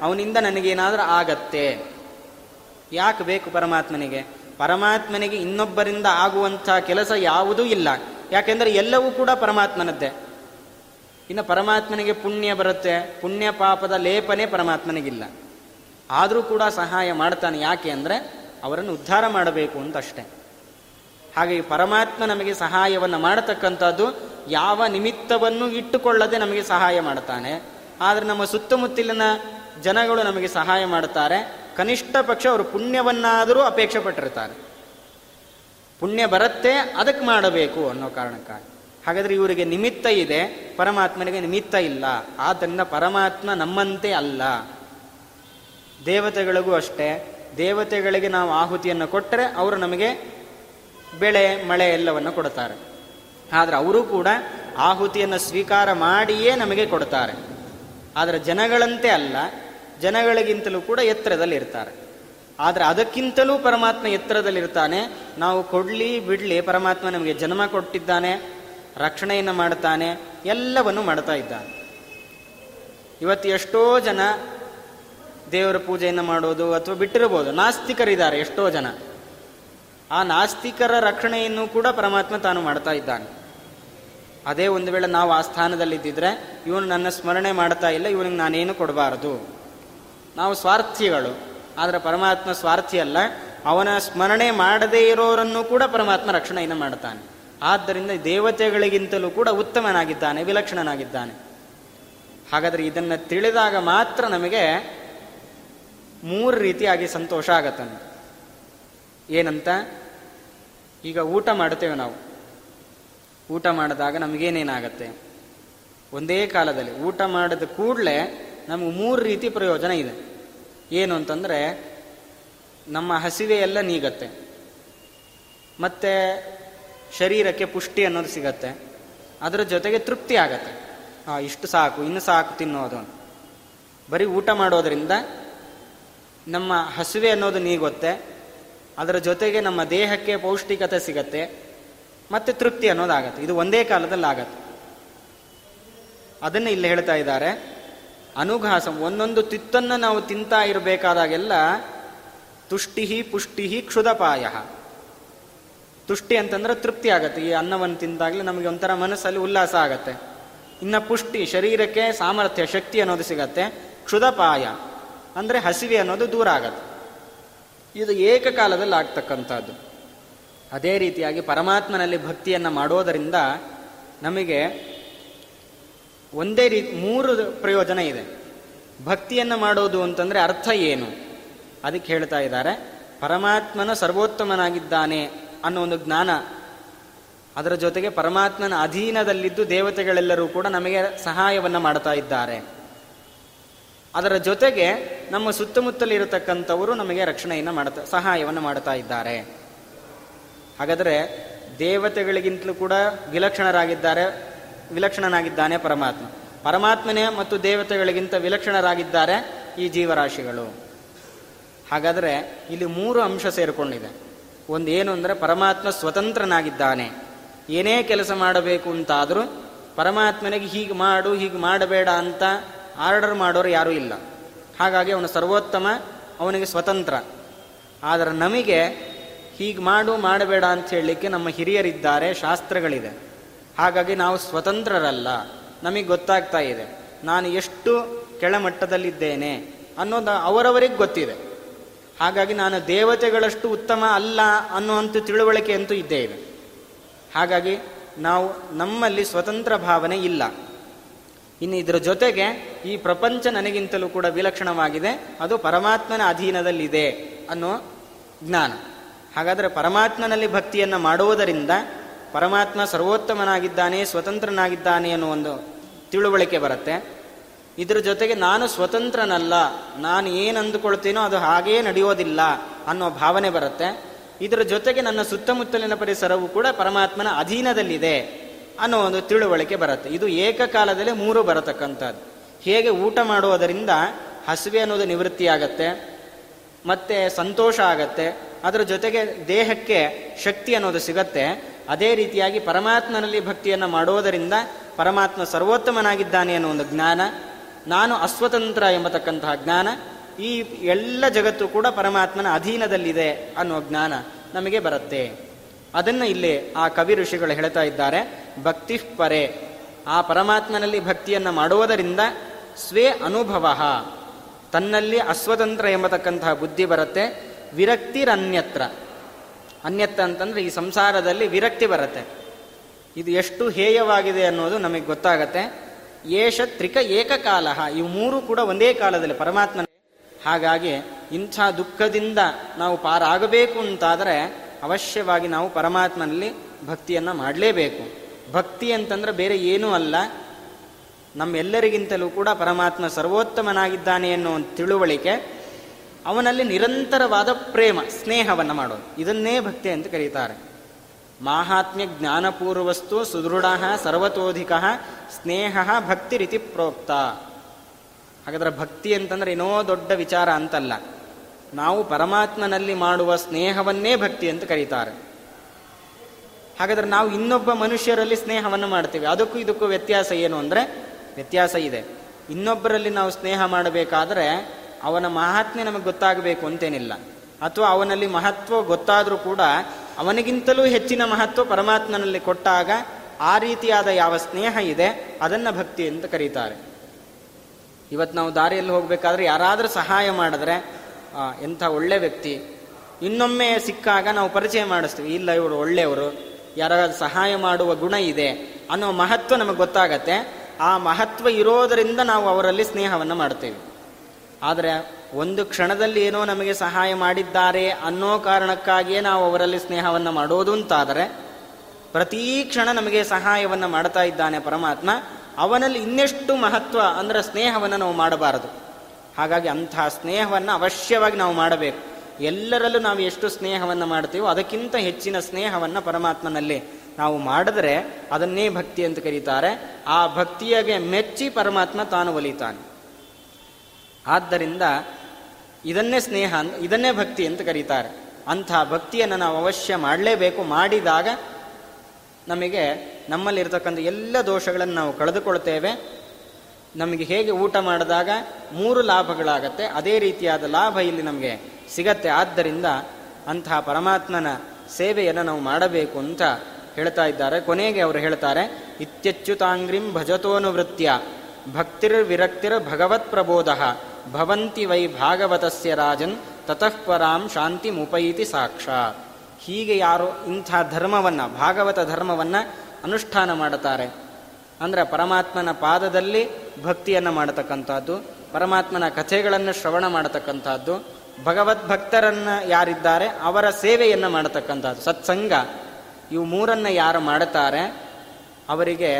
ಅವನಿಂದ ನನಗೇನಾದರೂ ಆಗತ್ತೆ. ಯಾಕೆ ಬೇಕು ಪರಮಾತ್ಮನಿಗೆ? ಪರಮಾತ್ಮನಿಗೆ ಇನ್ನೊಬ್ಬರಿಂದ ಆಗುವಂಥ ಕೆಲಸ ಯಾವುದೂ ಇಲ್ಲ. ಯಾಕೆಂದರೆ ಎಲ್ಲವೂ ಕೂಡ ಪರಮಾತ್ಮನದ್ದೇ. ಇನ್ನು ಪರಮಾತ್ಮನಿಗೆ ಪುಣ್ಯ ಬರುತ್ತೆ. ಪುಣ್ಯ ಪಾಪದ ಲೇಪನೆ ಪರಮಾತ್ಮನಿಗಿಲ್ಲ. ಆದರೂ ಕೂಡ ಸಹಾಯ ಮಾಡ್ತಾನೆ ಯಾಕೆ ಅಂದರೆ ಅವರನ್ನು ಉದ್ಧಾರ ಮಾಡಬೇಕು ಅಂತ ಅಷ್ಟೆ. ಹಾಗೆ ಪರಮಾತ್ಮ ನಮಗೆ ಸಹಾಯವನ್ನು ಮಾಡತಕ್ಕಂಥದ್ದು ಯಾವ ನಿಮಿತ್ತವನ್ನು ಇಟ್ಟುಕೊಳ್ಳದೆ ನಮಗೆ ಸಹಾಯ ಮಾಡ್ತಾನೆ. ಆದರೆ ನಮ್ಮ ಸುತ್ತಮುತ್ತಲಿನ ಜನಗಳು ನಮಗೆ ಸಹಾಯ ಮಾಡುತ್ತಾರೆ ಕನಿಷ್ಠ ಪಕ್ಷ ಅವರು ಪುಣ್ಯವನ್ನಾದರೂ ಅಪೇಕ್ಷೆ ಪಟ್ಟಿರ್ತಾರೆ. ಪುಣ್ಯ ಬರುತ್ತೆ, ಅದಕ್ಕೆ ಮಾಡಬೇಕು ಅನ್ನೋ ಕಾರಣಕ್ಕಾಗಿ. ಹಾಗಾದರೆ ಇವರಿಗೆ ನಿಮಿತ್ತ ಇದೆ, ಪರಮಾತ್ಮನಿಗೆ ನಿಮಿತ್ತ ಇಲ್ಲ. ಆದ್ದರಿಂದ ಪರಮಾತ್ಮ ನಮ್ಮಂತೆ ಅಲ್ಲ. ದೇವತೆಗಳಿಗೂ ಅಷ್ಟೇ. ದೇವತೆಗಳಿಗೆ ನಾವು ಆಹುತಿಯನ್ನು ಕೊಟ್ಟರೆ ಅವರು ನಮಗೆ ಬೆಳೆ, ಮಳೆ ಎಲ್ಲವನ್ನು ಕೊಡ್ತಾರೆ ಆದರೆ ಅವರು ಕೂಡ ಆಹುತಿಯನ್ನು ಸ್ವೀಕಾರ ಮಾಡಿಯೇ ನಮಗೆ ಕೊಡ್ತಾರೆ ಆದರೆ ಜನಗಳಂತೆ ಅಲ್ಲ, ಜನಗಳಿಗಿಂತಲೂ ಕೂಡ ಎತ್ತರದಲ್ಲಿ ಇರ್ತಾರೆ ಆದರೆ ಅದಕ್ಕಿಂತಲೂ ಪರಮಾತ್ಮ ಎತ್ತರದಲ್ಲಿರ್ತಾನೆ. ನಾವು ಕೊಡ್ಲಿ ಬಿಡ್ಲಿ ಪರಮಾತ್ಮ ನಮಗೆ ಜನ್ಮ ಕೊಟ್ಟಿದ್ದಾನೆ, ರಕ್ಷಣೆಯನ್ನು ಮಾಡ್ತಾನೆ, ಎಲ್ಲವನ್ನು ಮಾಡ್ತಾ ಇದ್ದಾನೆ. ಇವತ್ತು ಎಷ್ಟೋ ಜನ ದೇವರ ಪೂಜೆಯನ್ನು ಮಾಡೋದು ಅಥವಾ ಬಿಟ್ಟಿರಬಹುದು. ನಾಸ್ತಿಕರಿದ್ದಾರೆ ಎಷ್ಟೋ ಜನ. ಆ ನಾಸ್ತಿಕರ ರಕ್ಷಣೆಯನ್ನು ಕೂಡ ಪರಮಾತ್ಮ ತಾನು ಮಾಡ್ತಾ ಇದ್ದಾನೆ. ಅದೇ ಒಂದು ವೇಳೆ ನಾವು ಆ ಸ್ಥಾನದಲ್ಲಿದ್ದಿದ್ರೆ, ಇವನು ನನ್ನ ಸ್ಮರಣೆ ಮಾಡ್ತಾ ಇಲ್ಲ, ಇವನಿಗೆ ನಾನೇನು ಕೊಡಬಾರದು. ನಾವು ಸ್ವಾರ್ಥಿಗಳು, ಆದರೆ ಪರಮಾತ್ಮ ಸ್ವಾರ್ಥಿ ಅಲ್ಲ. ಅವನ ಸ್ಮರಣೆ ಮಾಡದೇ ಇರೋರನ್ನು ಕೂಡ ಪರಮಾತ್ಮ ರಕ್ಷಣೆಯನ್ನು ಮಾಡ್ತಾನೆ. ಆದ್ದರಿಂದ ದೇವತೆಗಳಿಗಿಂತಲೂ ಕೂಡ ಉತ್ತಮನಾಗಿದ್ದಾನೆ, ವಿಲಕ್ಷಣನಾಗಿದ್ದಾನೆ. ಹಾಗಾದರೆ ಇದನ್ನು ತಿಳಿದಾಗ ಮಾತ್ರ ನಮಗೆ ಮೂರು ರೀತಿಯಾಗಿ ಸಂತೋಷ ಆಗತ್ತಂತೆ. ಏನಂತ? ಈಗ ಊಟ ಮಾಡ್ತೇವೆ ನಾವು. ಊಟ ಮಾಡಿದಾಗ ನಮಗೇನೇನಾಗತ್ತೆ? ಒಂದೇ ಕಾಲದಲ್ಲಿ ಊಟ ಮಾಡಿದ ಕೂಡಲೇ ನಮಗೆ ಮೂರು ರೀತಿ ಪ್ರಯೋಜನ ಇದೆ. ಏನು ಅಂತಂದರೆ ನಮ್ಮ ಹಸಿವೆ ಎಲ್ಲ ನೀಗತ್ತೆ. ಮತ್ತು ಶರೀರಕ್ಕೆ ಪುಷ್ಟಿ ಅನ್ನೋದು ಸಿಗತ್ತೆ. ಅದರ ಜೊತೆಗೆ ತೃಪ್ತಿ ಆಗತ್ತೆ. ಇಷ್ಟು ಸಾಕು, ಇನ್ನು ಸಾಕು ತಿನ್ನೋದು ಬರೀ ಊಟ ಮಾಡೋದರಿಂದ ನಮ್ಮ ಹಸುವೆ ಅನ್ನೋದು ನೀಗುತ್ತೆ. ಅದರ ಜೊತೆಗೆ ನಮ್ಮ ದೇಹಕ್ಕೆ ಪೌಷ್ಟಿಕತೆ ಸಿಗತ್ತೆ. ಮತ್ತೆ ತೃಪ್ತಿ ಅನ್ನೋದಾಗತ್ತೆ ಇದು ಒಂದೇ ಕಾಲದಲ್ಲಿ ಆಗತ್ತೆ ಅದನ್ನು ಇಲ್ಲಿ ಹೇಳ್ತಾ ಇದ್ದಾರೆ. ಅನುಘಾಸ, ಒಂದೊಂದು ತಿತ್ತನ್ನು ನಾವು ತಿಂತಾ ಇರಬೇಕಾದಾಗೆಲ್ಲ ತುಷ್ಟಿ ಪುಷ್ಟಿ ಕ್ಷುದಪಾಯ. ತುಷ್ಟಿ ಅಂತಂದ್ರೆ ತೃಪ್ತಿ ಆಗತ್ತೆ. ಈ ಅನ್ನವನ್ನು ತಿಂದಾಗಲೇ ನಮಗೆ ಒಂಥರ ಮನಸ್ಸಲ್ಲಿ ಉಲ್ಲಾಸ ಆಗತ್ತೆ. ಇನ್ನು ಪುಷ್ಟಿ, ಶರೀರಕ್ಕೆ ಸಾಮರ್ಥ್ಯ, ಶಕ್ತಿ ಅನ್ನೋದು ಸಿಗತ್ತೆ. ಕ್ಷುದಪಾಯ. ಅಂದರೆ ಹಸಿವೆ ಅನ್ನೋದು ದೂರ ಆಗತ್ತೆ ಇದು ಏಕಕಾಲದಲ್ಲಿ ಆಗ್ತಕ್ಕಂಥದ್ದು. ಅದೇ ರೀತಿಯಾಗಿ ಪರಮಾತ್ಮನಲ್ಲಿ ಭಕ್ತಿಯನ್ನು ಮಾಡೋದರಿಂದ ನಮಗೆ ಒಂದೇ ರೀತಿ ಮೂರು ಪ್ರಯೋಜನ ಇದೆ. ಭಕ್ತಿಯನ್ನು ಮಾಡೋದು ಅಂತಂದರೆ ಅರ್ಥ ಏನು? ಅದಕ್ಕೆ ಹೇಳ್ತಾ ಇದ್ದಾರೆ, ಪರಮಾತ್ಮನ ಸರ್ವೋತ್ತಮನಾಗಿದ್ದಾನೆ ಅನ್ನೋ ಒಂದು ಜ್ಞಾನ. ಅದರ ಜೊತೆಗೆ ಪರಮಾತ್ಮನ ಅಧೀನದಲ್ಲಿದ್ದು ದೇವತೆಗಳೆಲ್ಲರೂ ಕೂಡ ನಮಗೆ ಸಹಾಯವನ್ನು ಮಾಡ್ತಾ ಇದ್ದಾರೆ. ಅದರ ಜೊತೆಗೆ ನಮ್ಮ ಸುತ್ತಮುತ್ತಲಿರತಕ್ಕಂಥವರು ನಮಗೆ ರಕ್ಷಣೆಯನ್ನು ಮಾಡ್ತಾ ಸಹಾಯವನ್ನು ಮಾಡ್ತಾ ಇದ್ದಾರೆ. ಹಾಗಾದರೆ ದೇವತೆಗಳಿಗಿಂತಲೂ ಕೂಡ ವಿಲಕ್ಷಣರಾಗಿದ್ದಾರೆ, ವಿಲಕ್ಷಣನಾಗಿದ್ದಾನೆ ಪರಮಾತ್ಮ. ಪರಮಾತ್ಮನೇ ಮತ್ತು ದೇವತೆಗಳಿಗಿಂತ ವಿಲಕ್ಷಣರಾಗಿದ್ದಾರೆ ಈ ಜೀವರಾಶಿಗಳು. ಹಾಗಾದರೆ ಇಲ್ಲಿ ಮೂರು ಅಂಶ ಸೇರಿಕೊಂಡಿದೆ. ಒಂದು ಏನು ಅಂದರೆ ಪರಮಾತ್ಮ ಸ್ವತಂತ್ರನಾಗಿದ್ದಾನೆ. ಏನೇ ಕೆಲಸ ಮಾಡಬೇಕು ಅಂತಾದರೂ ಪರಮಾತ್ಮನಿಗೆ ಹೀಗೆ ಮಾಡು, ಹೀಗೆ ಮಾಡಬೇಡ ಅಂತ ಆರ್ಡರ್ ಮಾಡೋರು ಯಾರೂ ಇಲ್ಲ. ಹಾಗಾಗಿ ಅವನು ಸರ್ವೋತ್ತಮ, ಅವನಿಗೆ ಸ್ವತಂತ್ರ. ಆದರೆ ನಮಗೆ ಹೀಗೆ ಮಾಡು, ಮಾಡಬೇಡ ಅಂತ ಹೇಳಲಿಕ್ಕೆ ನಮ್ಮ ಹಿರಿಯರಿದ್ದಾರೆ, ಶಾಸ್ತ್ರಗಳಿದೆ. ಹಾಗಾಗಿ ನಾವು ಸ್ವತಂತ್ರರಲ್ಲ. ನಮಗೆ ಗೊತ್ತಾಗ್ತಾ ಇದೆ. ನಾನು ಎಷ್ಟು ಕೆಳಮಟ್ಟದಲ್ಲಿದ್ದೇನೆ ಅನ್ನೋದು ಅವರವರಿಗೆ ಗೊತ್ತಿದೆ. ಹಾಗಾಗಿ ನಾನು ದೇವತೆಗಳಷ್ಟು ಉತ್ತಮ ಅಲ್ಲ ಅನ್ನುವಂಥ ತಿಳುವಳಿಕೆ ಅಂತೂ ಇದ್ದೇ ಇದೆ. ಹಾಗಾಗಿ ನಾವು ನಮ್ಮಲ್ಲಿ ಸ್ವತಂತ್ರ ಭಾವನೆ ಇಲ್ಲ. ಇನ್ನು ಇದರ ಜೊತೆಗೆ ಈ ಪ್ರಪಂಚ ನನಗಿಂತಲೂ ಕೂಡ ವಿಲಕ್ಷಣವಾಗಿದೆ. ಅದು ಪರಮಾತ್ಮನ ಅಧೀನದಲ್ಲಿದೆ ಅನ್ನೋ ಜ್ಞಾನ. ಹಾಗಾದರೆ ಪರಮಾತ್ಮನಲ್ಲಿ ಭಕ್ತಿಯನ್ನು ಮಾಡುವುದರಿಂದ ಪರಮಾತ್ಮ ಸರ್ವೋತ್ತಮನಾಗಿದ್ದಾನೆ, ಸ್ವತಂತ್ರನಾಗಿದ್ದಾನೆ ಅನ್ನೋ ಒಂದು ತಿಳುವಳಿಕೆ ಬರುತ್ತೆ. ಇದರ ಜೊತೆಗೆ ನಾನು ಸ್ವತಂತ್ರನಲ್ಲ, ನಾನು ಏನು ಅಂದುಕೊಳ್ತೀನೋ ಅದು ಹಾಗೇ ನಡೆಯೋದಿಲ್ಲ ಅನ್ನೋ ಭಾವನೆ ಬರುತ್ತೆ. ಇದರ ಜೊತೆಗೆ ನನ್ನ ಸುತ್ತಮುತ್ತಲಿನ ಪರಿಸರವು ಕೂಡ ಪರಮಾತ್ಮನ ಅಧೀನದಲ್ಲಿದೆ. ಅನ್ನೋ ಒಂದು ತಿಳುವಳಿಕೆ ಬರುತ್ತೆ. ಇದು ಏಕಕಾಲದಲ್ಲಿ ಮೂರು ಬರತಕ್ಕಂಥದ್ದು. ಹೇಗೆ ಊಟ ಮಾಡುವುದರಿಂದ ಹಸಿವೆ ಅನ್ನೋದು ನಿವೃತ್ತಿ ಆಗತ್ತೆ, ಮತ್ತೆ ಸಂತೋಷ ಆಗತ್ತೆ, ಅದರ ಜೊತೆಗೆ ದೇಹಕ್ಕೆ ಶಕ್ತಿ ಅನ್ನೋದು ಸಿಗತ್ತೆ. ಅದೇ ರೀತಿಯಾಗಿ ಪರಮಾತ್ಮನಲ್ಲಿ ಭಕ್ತಿಯನ್ನು ಮಾಡುವುದರಿಂದ ಪರಮಾತ್ಮ ಸರ್ವೋತ್ತಮನಾಗಿದ್ದಾನೆ ಅನ್ನೋ ಒಂದು ಜ್ಞಾನ, ನಾನು ಅಸ್ವತಂತ್ರ ಎಂಬತಕ್ಕಂತಹ ಜ್ಞಾನ, ಈ ಎಲ್ಲ ಜಗತ್ತು ಕೂಡ ಪರಮಾತ್ಮನ ಅಧೀನದಲ್ಲಿದೆ ಅನ್ನೋ ಜ್ಞಾನ ನಮಗೆ ಬರುತ್ತೆ. ಅದನ್ನು ಇಲ್ಲಿ ಆ ಕವಿ ಋಷಿಗಳು ಹೇಳ್ತಾ ಇದ್ದಾರೆ, ಭಕ್ತಿ ಪರೆ. ಆ ಪರಮಾತ್ಮನಲ್ಲಿ ಭಕ್ತಿಯನ್ನು ಮಾಡುವುದರಿಂದ ಸ್ವೇ ಅನುಭವ. ತನ್ನಲ್ಲಿ ಅಸ್ವತಂತ್ರ ಎಂಬತಕ್ಕಂತಹ ಬುದ್ಧಿ ಬರುತ್ತೆ ವಿರಕ್ತಿರನ್ಯತ್ರ ಅನ್ಯತ್ರ ಅಂತಂದ್ರೆ ಈ ಸಂಸಾರದಲ್ಲಿ ವಿರಕ್ತಿ ಬರುತ್ತೆ. ಇದು ಎಷ್ಟು ಹೇಯವಾಗಿದೆ ಅನ್ನೋದು ನಮಗೆ ಗೊತ್ತಾಗತ್ತೆ. ಏಷ ತ್ರಿಕ ಏಕಕಾಲ. ಈ ಮೂರು ಕೂಡ ಒಂದೇ ಕಾಲದಲ್ಲಿ ಪರಮಾತ್ಮನ ಹಾಗಾಗಿ ಇಂಥ ದುಃಖದಿಂದ ನಾವು ಪಾರಾಗಬೇಕು ಅಂತಾದರೆ ಅವಶ್ಯವಾಗಿ ನಾವು ಪರಮಾತ್ಮನಲ್ಲಿ ಭಕ್ತಿಯನ್ನು ಮಾಡಲೇಬೇಕು. ಭಕ್ತಿ ಅಂತಂದ್ರೆ ಬೇರೆ ಏನೂ ಅಲ್ಲ. ನಮ್ಮೆಲ್ಲರಿಗಿಂತಲೂ ಕೂಡ ಪರಮಾತ್ಮ ಸರ್ವೋತ್ತಮನಾಗಿದ್ದಾನೆ ಅನ್ನೋ ತಿಳುವಳಿಕೆ, ಅವನಲ್ಲಿ ನಿರಂತರವಾದ ಪ್ರೇಮ ಸ್ನೇಹವನ್ನು ಮಾಡೋದು. ಇದನ್ನೇ ಭಕ್ತಿ ಅಂತ ಕರೀತಾರೆ. ಮಾಹಾತ್ಮ್ಯ ಜ್ಞಾನಪೂರ್ವಸ್ತು ಸುದೃಢ ಸರ್ವತೋಧಿಕ ಸ್ನೇಹ ಭಕ್ತಿ ರೀತಿ ಪ್ರೋಕ್ತ. ಹಾಗಾದ್ರೆ ಭಕ್ತಿ ಅಂತಂದ್ರೆ ಏನೋ ದೊಡ್ಡ ವಿಚಾರ ಅಂತಲ್ಲ. ನಾವು ಪರಮಾತ್ಮನಲ್ಲಿ ಮಾಡುವ ಸ್ನೇಹವನ್ನೇ ಭಕ್ತಿ ಅಂತ ಕರೀತಾರೆ. ಹಾಗಾದರೆ ನಾವು ಇನ್ನೊಬ್ಬ ಮನುಷ್ಯರಲ್ಲಿ ಸ್ನೇಹವನ್ನು ಮಾಡ್ತೀವಿ. ಅದಕ್ಕೂ ಇದಕ್ಕೂ ವ್ಯತ್ಯಾಸ ಏನು ಅಂದರೆ, ವ್ಯತ್ಯಾಸ ಇದೆ. ಇನ್ನೊಬ್ಬರಲ್ಲಿ ನಾವು ಸ್ನೇಹ ಮಾಡಬೇಕಾದ್ರೆ ಅವನ ಮಹಾತ್ಮೆ ನಮಗೆ ಗೊತ್ತಾಗಬೇಕು ಅಂತೇನಿಲ್ಲ. ಅಥವಾ ಅವನಲ್ಲಿ ಮಹತ್ವ ಗೊತ್ತಾದರೂ ಕೂಡ ಅವನಿಗಿಂತಲೂ ಹೆಚ್ಚಿನ ಮಹತ್ವ ಪರಮಾತ್ಮನಲ್ಲಿ ಕೊಟ್ಟಾಗ ಆ ರೀತಿಯಾದ ಯಾವ ಸ್ನೇಹ ಇದೆ, ಅದನ್ನು ಭಕ್ತಿ ಅಂತ ಕರೀತಾರೆ. ಇವತ್ತು ನಾವು ದಾರಿಯಲ್ಲಿ ಹೋಗಬೇಕಾದ್ರೆ ಯಾರಾದರೂ ಸಹಾಯ ಮಾಡಿದ್ರೆ ಎಂಥ ಒಳ್ಳೆ ವ್ಯಕ್ತಿ. ಇನ್ನೊಮ್ಮೆ ಸಿಕ್ಕಾಗ ನಾವು ಪರಿಚಯ ಮಾಡಿಸ್ತೀವಿ, ಇಲ್ಲ ಇವರು ಒಳ್ಳೆಯವರು, ಯಾರಾದ್ರೂ ಸಹಾಯ ಮಾಡುವ ಗುಣ ಇದೆ ಅನ್ನೋ ಮಹತ್ವ ನಮಗೆ ಗೊತ್ತಾಗತ್ತೆ. ಆ ಮಹತ್ವ ಇರೋದರಿಂದ ನಾವು ಅವರಲ್ಲಿ ಸ್ನೇಹವನ್ನು ಮಾಡ್ತೇವೆ. ಆದರೆ ಒಂದು ಕ್ಷಣದಲ್ಲಿ ಏನೋ ನಮಗೆ ಸಹಾಯ ಮಾಡಿದ್ದಾರೆ ಅನ್ನೋ ಕಾರಣಕ್ಕಾಗಿಯೇ ನಾವು ಅವರಲ್ಲಿ ಸ್ನೇಹವನ್ನು ಮಾಡೋದು ಅಂತಾದರೆ, ಪ್ರತಿ ಕ್ಷಣ ನಮಗೆ ಸಹಾಯವನ್ನು ಮಾಡ್ತಾ ಇದ್ದಾನೆ ಪರಮಾತ್ಮ, ಅವನಲ್ಲಿ ಇನ್ನೆಷ್ಟು ಮಹತ್ವ ಅಂದರೆ ಸ್ನೇಹವನ್ನು ನಾವು ಮಾಡಬಾರದು. ಹಾಗಾಗಿ ಅಂಥ ಸ್ನೇಹವನ್ನು ಅವಶ್ಯವಾಗಿ ನಾವು ಮಾಡಬೇಕು. ಎಲ್ಲರಲ್ಲೂ ನಾವು ಎಷ್ಟು ಸ್ನೇಹವನ್ನು ಮಾಡ್ತೀವೋ ಅದಕ್ಕಿಂತ ಹೆಚ್ಚಿನ ಸ್ನೇಹವನ್ನು ಪರಮಾತ್ಮನಲ್ಲಿ ನಾವು ಮಾಡಿದ್ರೆ ಅದನ್ನೇ ಭಕ್ತಿ ಅಂತ ಕರೀತಾರೆ. ಆ ಭಕ್ತಿಯಾಗೆ ಮೆಚ್ಚಿ ಪರಮಾತ್ಮ ತಾನು ಒಲಿತಾನೆ. ಆದ್ದರಿಂದ ಇದನ್ನೇ ಸ್ನೇಹ ಇದನ್ನೇ ಭಕ್ತಿ ಅಂತ ಕರೀತಾರೆ. ಅಂಥ ಭಕ್ತಿಯನ್ನು ನಾವು ಅವಶ್ಯ ಮಾಡಲೇಬೇಕು. ಮಾಡಿದಾಗ ನಮಗೆ ನಮ್ಮಲ್ಲಿರ್ತಕ್ಕಂಥ ಎಲ್ಲ ದೋಷಗಳನ್ನು ನಾವು ಕಳೆದುಕೊಳ್ತೇವೆ. ನಮಗೆ ಹೇಗೆ ಊಟ ಮಾಡಿದಾಗ ಮೂರು ಲಾಭಗಳಾಗತ್ತೆ, ಅದೇ ರೀತಿಯಾದ ಲಾಭ ಇಲ್ಲಿ ನಮಗೆ ಸಿಗತ್ತೆ. ಆದ್ದರಿಂದ ಅಂತಹ ಪರಮಾತ್ಮನ ಸೇವೆಯನ್ನು ನಾವು ಮಾಡಬೇಕು ಅಂತ ಹೇಳ್ತಾ ಇದ್ದಾರೆ. ಕೊನೆಗೆ ಅವರು ಹೇಳ್ತಾರೆ, ಇತ್ಯಚ್ಯುತಾಂಗ್ರಿಂ ಭಜತೋನುವೃತ್ಯ ಭಕ್ತಿರ್ ವಿರಕ್ತಿರ್ ಭಗವತ್ ಪ್ರಬೋಧ ಭವಂತಿ ವೈ ಭಾಗವತಸ್ಯ ರಾಜನ್ ತತಃಪರಾಂ ಶಾಂತಿ ಮುಪೈತಿ ಸಾಕ್ಷಾತ್. ಹೀಗೆ ಯಾರು ಇಂಥ ಧರ್ಮವನ್ನು, ಭಾಗವತ ಧರ್ಮವನ್ನು ಅನುಷ್ಠಾನ ಮಾಡುತ್ತಾರೆ. ಅಂದರೆ ಪರಮಾತ್ಮನ ಪಾದದಲ್ಲಿ ಭಕ್ತಿಯನ್ನು ಮಾಡತಕ್ಕಂಥದ್ದು, ಪರಮಾತ್ಮನ ಕಥೆಗಳನ್ನು ಶ್ರವಣ ಮಾಡತಕ್ಕಂಥದ್ದು, ಭಗವದ್ಭಕ್ತರನ್ನು ಯಾರಿದ್ದಾರೆ ಅವರ ಸೇವೆಯನ್ನು ಮಾಡತಕ್ಕಂಥದ್ದು. ಸತ್ಸಂಗ, ಇವು ಮೂರನ್ನು ಯಾರು ಮಾಡುತ್ತಾರೆ ಅವರಿಗೆ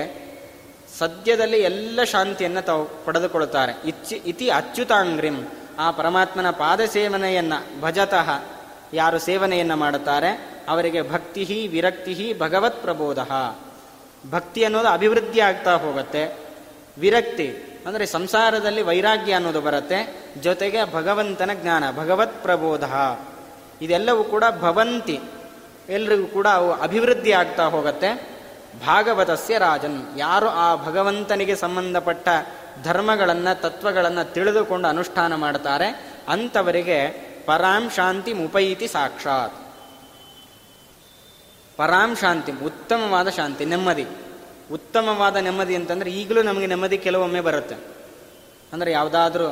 ಸದ್ಯದಲ್ಲಿ ಎಲ್ಲ ಶಾಂತಿಯನ್ನು ತಾವು ಪಡೆದುಕೊಳ್ಳುತ್ತಾರೆ ಇಚ್ಚಿ, ಇತಿ ಅಚ್ಯುತಾಂಗ್ರಿಂ, ಆ ಪರಮಾತ್ಮನ ಪಾದ ಸೇವನೆಯನ್ನು ಭಜತಃ ಯಾರು ಸೇವನೆಯನ್ನು ಮಾಡುತ್ತಾರೆ, ಅವರಿಗೆ ಭಕ್ತಿ ವಿರಕ್ತಿ ಭಗವತ್ ಪ್ರಬೋಧ ಭಕ್ತಿ ಅನ್ನೋದು ಅಭಿವೃದ್ಧಿ ಆಗ್ತಾ ಹೋಗುತ್ತೆ. ವಿರಕ್ತಿ, ಅಂದರೆ ಸಂಸಾರದಲ್ಲಿ ವೈರಾಗ್ಯ ಅನ್ನೋದು ಬರುತ್ತೆ. ಜೊತೆಗೆ ಭಗವಂತನ ಜ್ಞಾನ, ಭಗವತ್ ಪ್ರಬೋಧ. ಇದೆಲ್ಲವೂ ಕೂಡ ಭವಂತಿ. ಎಲ್ರಿಗೂ ಕೂಡ ಅವು ಅಭಿವೃದ್ಧಿ ಆಗ್ತಾ ಹೋಗುತ್ತೆ. ಭಾಗವತಸ್ಯ ರಾಜನ್, ಯಾರು ಆ ಭಗವಂತನಿಗೆ ಸಂಬಂಧಪಟ್ಟ ಧರ್ಮಗಳನ್ನು, ತತ್ವಗಳನ್ನು ತಿಳಿದುಕೊಂಡು ಅನುಷ್ಠಾನ ಮಾಡ್ತಾರೆ, ಅಂಥವರಿಗೆ ಪರಾಂ ಶಾಂತಿ ಮುಪೈತಿ ಸಾಕ್ಷಾತ್. ಪರಾಂ ಶಾಂತಿ, ಉತ್ತಮವಾದ ಶಾಂತಿ, ನೆಮ್ಮದಿ. ಉತ್ತಮವಾದ ನೆಮ್ಮದಿ ಅಂತಂದ್ರೆ ಈಗಲೂ ನಮಗೆ ನೆಮ್ಮದಿ ಕೆಲವೊಮ್ಮೆ ಬರುತ್ತೆ. ಅಂದರೆ ಯಾವುದಾದ್ರೂ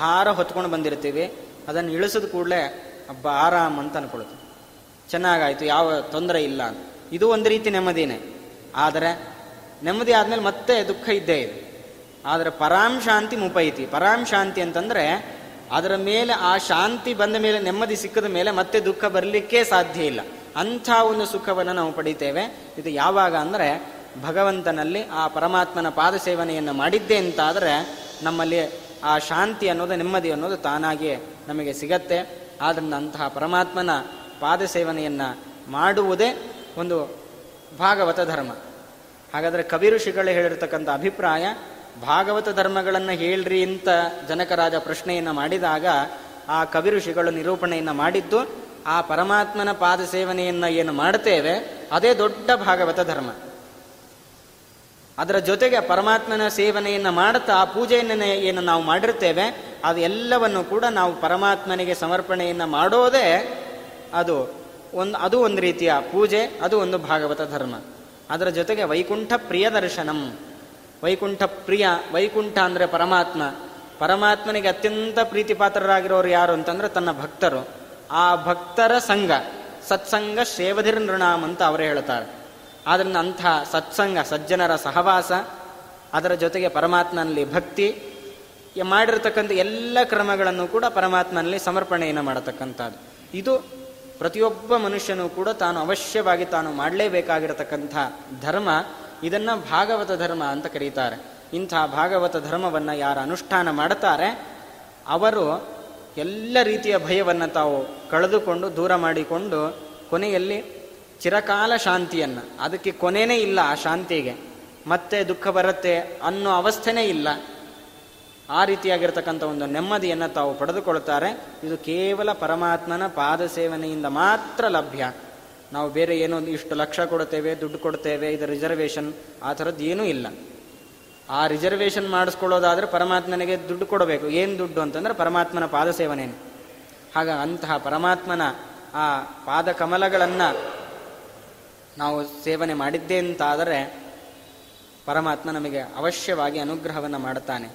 ಭಾರ ಹೊತ್ಕೊಂಡು ಬಂದಿರ್ತೀವಿ, ಅದನ್ನು ಇಳಿಸಿದ ಕೂಡಲೇ ಹಬ್ಬ ಆರಾಮ್ ಅಂತ ಅನ್ಕೊಳ್ತೀವಿ ಚೆನ್ನಾಗಾಯ್ತು, ಯಾವ ತೊಂದರೆ ಇಲ್ಲ ಇದು ಒಂದು ರೀತಿ ನೆಮ್ಮದಿನೇ. ಆದರೆ ನೆಮ್ಮದಿ ಆದಮೇಲೆ ಮತ್ತೆ ದುಃಖ ಇದ್ದೇ ಇದೆ. ಆದರೆ ಪರಾಂ ಶಾಂತಿ ಮುಪೈತಿ. ಪರಾಂ ಶಾಂತಿ ಅಂತಂದರೆ ಅದರ ಮೇಲೆ, ಆ ಶಾಂತಿ ಬಂದ ಮೇಲೆ, ನೆಮ್ಮದಿ ಸಿಕ್ಕದ ಮೇಲೆ ಮತ್ತೆ ದುಃಖ ಬರಲಿಕ್ಕೆ ಸಾಧ್ಯ ಇಲ್ಲ. ಅಂಥ ಒಂದು ಸುಖವನ್ನು ನಾವು ಪಡಿತೇವೆ. ಇದು ಯಾವಾಗ ಅಂದರೆ ಭಗವಂತನಲ್ಲಿ ಆ ಪರಮಾತ್ಮನ ಪಾದ ಸೇವನೆಯನ್ನು ಮಾಡಿದ್ದೆ ಅಂತಾದರೆ ನಮ್ಮಲ್ಲಿ ಆ ಶಾಂತಿ ಅನ್ನೋದು ನೆಮ್ಮದಿ ಅನ್ನೋದು ತಾನಾಗಿಯೇ ನಮಗೆ ಸಿಗತ್ತೆ. ಆದ್ದರಿಂದ ಅಂತಹ ಪರಮಾತ್ಮನ ಪಾದ ಸೇವನೆಯನ್ನು ಮಾಡುವುದೇ ಒಂದು ಭಾಗವತ ಧರ್ಮ. ಹಾಗಾದರೆ ಕವಿರುಷಿಗಳು ಹೇಳಿರ್ತಕ್ಕಂಥ ಅಭಿಪ್ರಾಯ, ಭಾಗವತ ಧರ್ಮಗಳನ್ನು ಹೇಳ್ರಿ ಅಂತ ಜನಕರಾಜ ಪ್ರಶ್ನೆಯನ್ನು ಮಾಡಿದಾಗ ಆ ಕವಿ ಋಷಿಗಳು ನಿರೂಪಣೆಯನ್ನು ಮಾಡಿದ್ದು, ಆ ಪರಮಾತ್ಮನ ಪಾದ ಸೇವನೆಯನ್ನು ಏನು ಮಾಡ್ತೇವೆ, ಅದೇ ದೊಡ್ಡ ಭಾಗವತ ಧರ್ಮ. ಅದರ ಜೊತೆಗೆ ಪರಮಾತ್ಮನ ಸೇವನೆಯನ್ನು ಮಾಡುತ್ತಾ ಆ ಪೂಜೆಯನ್ನು ಏನು ನಾವು ಮಾಡಿರ್ತೇವೆ ಅದು ಎಲ್ಲವನ್ನು ಕೂಡ ನಾವು ಪರಮಾತ್ಮನಿಗೆ ಸಮರ್ಪಣೆಯನ್ನು ಮಾಡೋದೇ ಅದು ಒಂದು ಅದು ಒಂದು ರೀತಿಯ ಪೂಜೆ, ಅದು ಒಂದು ಭಾಗವತ ಧರ್ಮ. ಅದರ ಜೊತೆಗೆ ವೈಕುಂಠ ಪ್ರಿಯ ದರ್ಶನಂ. ವೈಕುಂಠ ಪ್ರಿಯ, ವೈಕುಂಠ ಅಂದರೆ ಪರಮಾತ್ಮ. ಪರಮಾತ್ಮನಿಗೆ ಅತ್ಯಂತ ಪ್ರೀತಿಪಾತ್ರರಾಗಿರೋರು ಯಾರು ಅಂತಂದ್ರೆ ತನ್ನ ಭಕ್ತರು. ಆ ಭಕ್ತರ ಸಂಘ, ಸತ್ಸಂಗ ಶೇವಧಿರ್ ನೃಣಾಮ್ ಅಂತ ಅವರೇ ಹೇಳ್ತಾರೆ. ಆದ್ದರಿಂದ ಅಂಥ ಸತ್ಸಂಗ, ಸಜ್ಜನರ ಸಹವಾಸ, ಅದರ ಜೊತೆಗೆ ಪರಮಾತ್ಮನಲ್ಲಿ ಭಕ್ತಿ ಮಾಡಿರತಕ್ಕಂಥ ಎಲ್ಲ ಕ್ರಮಗಳನ್ನು ಕೂಡ ಪರಮಾತ್ಮನಲ್ಲಿ ಸಮರ್ಪಣೆಯನ್ನು ಮಾಡತಕ್ಕಂಥದ್ದು. ಇದು ಪ್ರತಿಯೊಬ್ಬ ಮನುಷ್ಯನೂ ಕೂಡ ತಾನು ಅವಶ್ಯವಾಗಿ ತಾನು ಮಾಡಲೇಬೇಕಾಗಿರತಕ್ಕಂಥ ಧರ್ಮ, ಇದನ್ನು ಭಾಗವತ ಧರ್ಮ ಅಂತ ಕರೀತಾರೆ. ಇಂಥ ಭಾಗವತ ಧರ್ಮವನ್ನು ಯಾರು ಅನುಷ್ಠಾನ ಮಾಡುತ್ತಾರೆ ಅವರು ಎಲ್ಲ ರೀತಿಯ ಭಯವನ್ನು ತಾವು ಕಳೆದುಕೊಂಡು, ದೂರ ಮಾಡಿಕೊಂಡು ಕೊನೆಯಲ್ಲಿ ಚಿರಕಾಲ ಶಾಂತಿಯನ್ನು. ಅದಕ್ಕೆ ಕೊನೆನೇ ಇಲ್ಲ ಆ ಶಾಂತಿಗೆ. ಮತ್ತೆ ದುಃಖ ಬರುತ್ತೆ ಅನ್ನೋ ಅವಸ್ಥೆನೇ ಇಲ್ಲ. ಆ ರೀತಿಯಾಗಿರ್ತಕ್ಕಂಥ ಒಂದು ನೆಮ್ಮದಿಯನ್ನು ತಾವು ಪಡೆದುಕೊಳ್ತಾರೆ ಇದು ಕೇವಲ ಪರಮಾತ್ಮನ ಪಾದ ಸೇವನೆಯಿಂದ ಮಾತ್ರ ಲಭ್ಯ. ನಾವು ಬೇರೆ ಏನೋ ಇಷ್ಟು ಲಕ್ಷ ಕೊಡ್ತೇವೆ ದುಡ್ಡು ಕೊಡ್ತೇವೆ ಇದು ರಿಸರ್ವೇಷನ್, ಆ ಥರದ್ದು ಏನೂ ಇಲ್ಲ. ಆ ರಿಸರ್ವೇಷನ್ ಮಾಡಿಸ್ಕೊಳ್ಳೋದಾದರೆ ಪರಮಾತ್ಮನಿಗೆ ದುಡ್ಡು ಕೊಡಬೇಕು. ಏನು ದುಡ್ಡು ಅಂತಂದ್ರೆ ಪರಮಾತ್ಮನ ಪಾದ ಸೇವನೆ ಹಾಗ ಅಂತಹ ಪರಮಾತ್ಮನ ಆ ಪಾದ ಕಮಲಗಳನ್ನು ನಾವು ಸೇವನೆ ಮಾಡಿದ್ದೇ ಅಂತಾದರೆ ಪರಮಾತ್ಮ ನಮಗೆ ಅವಶ್ಯವಾಗಿ ಅನುಗ್ರಹವನ್ನು ಮಾಡುತ್ತಾನೆ.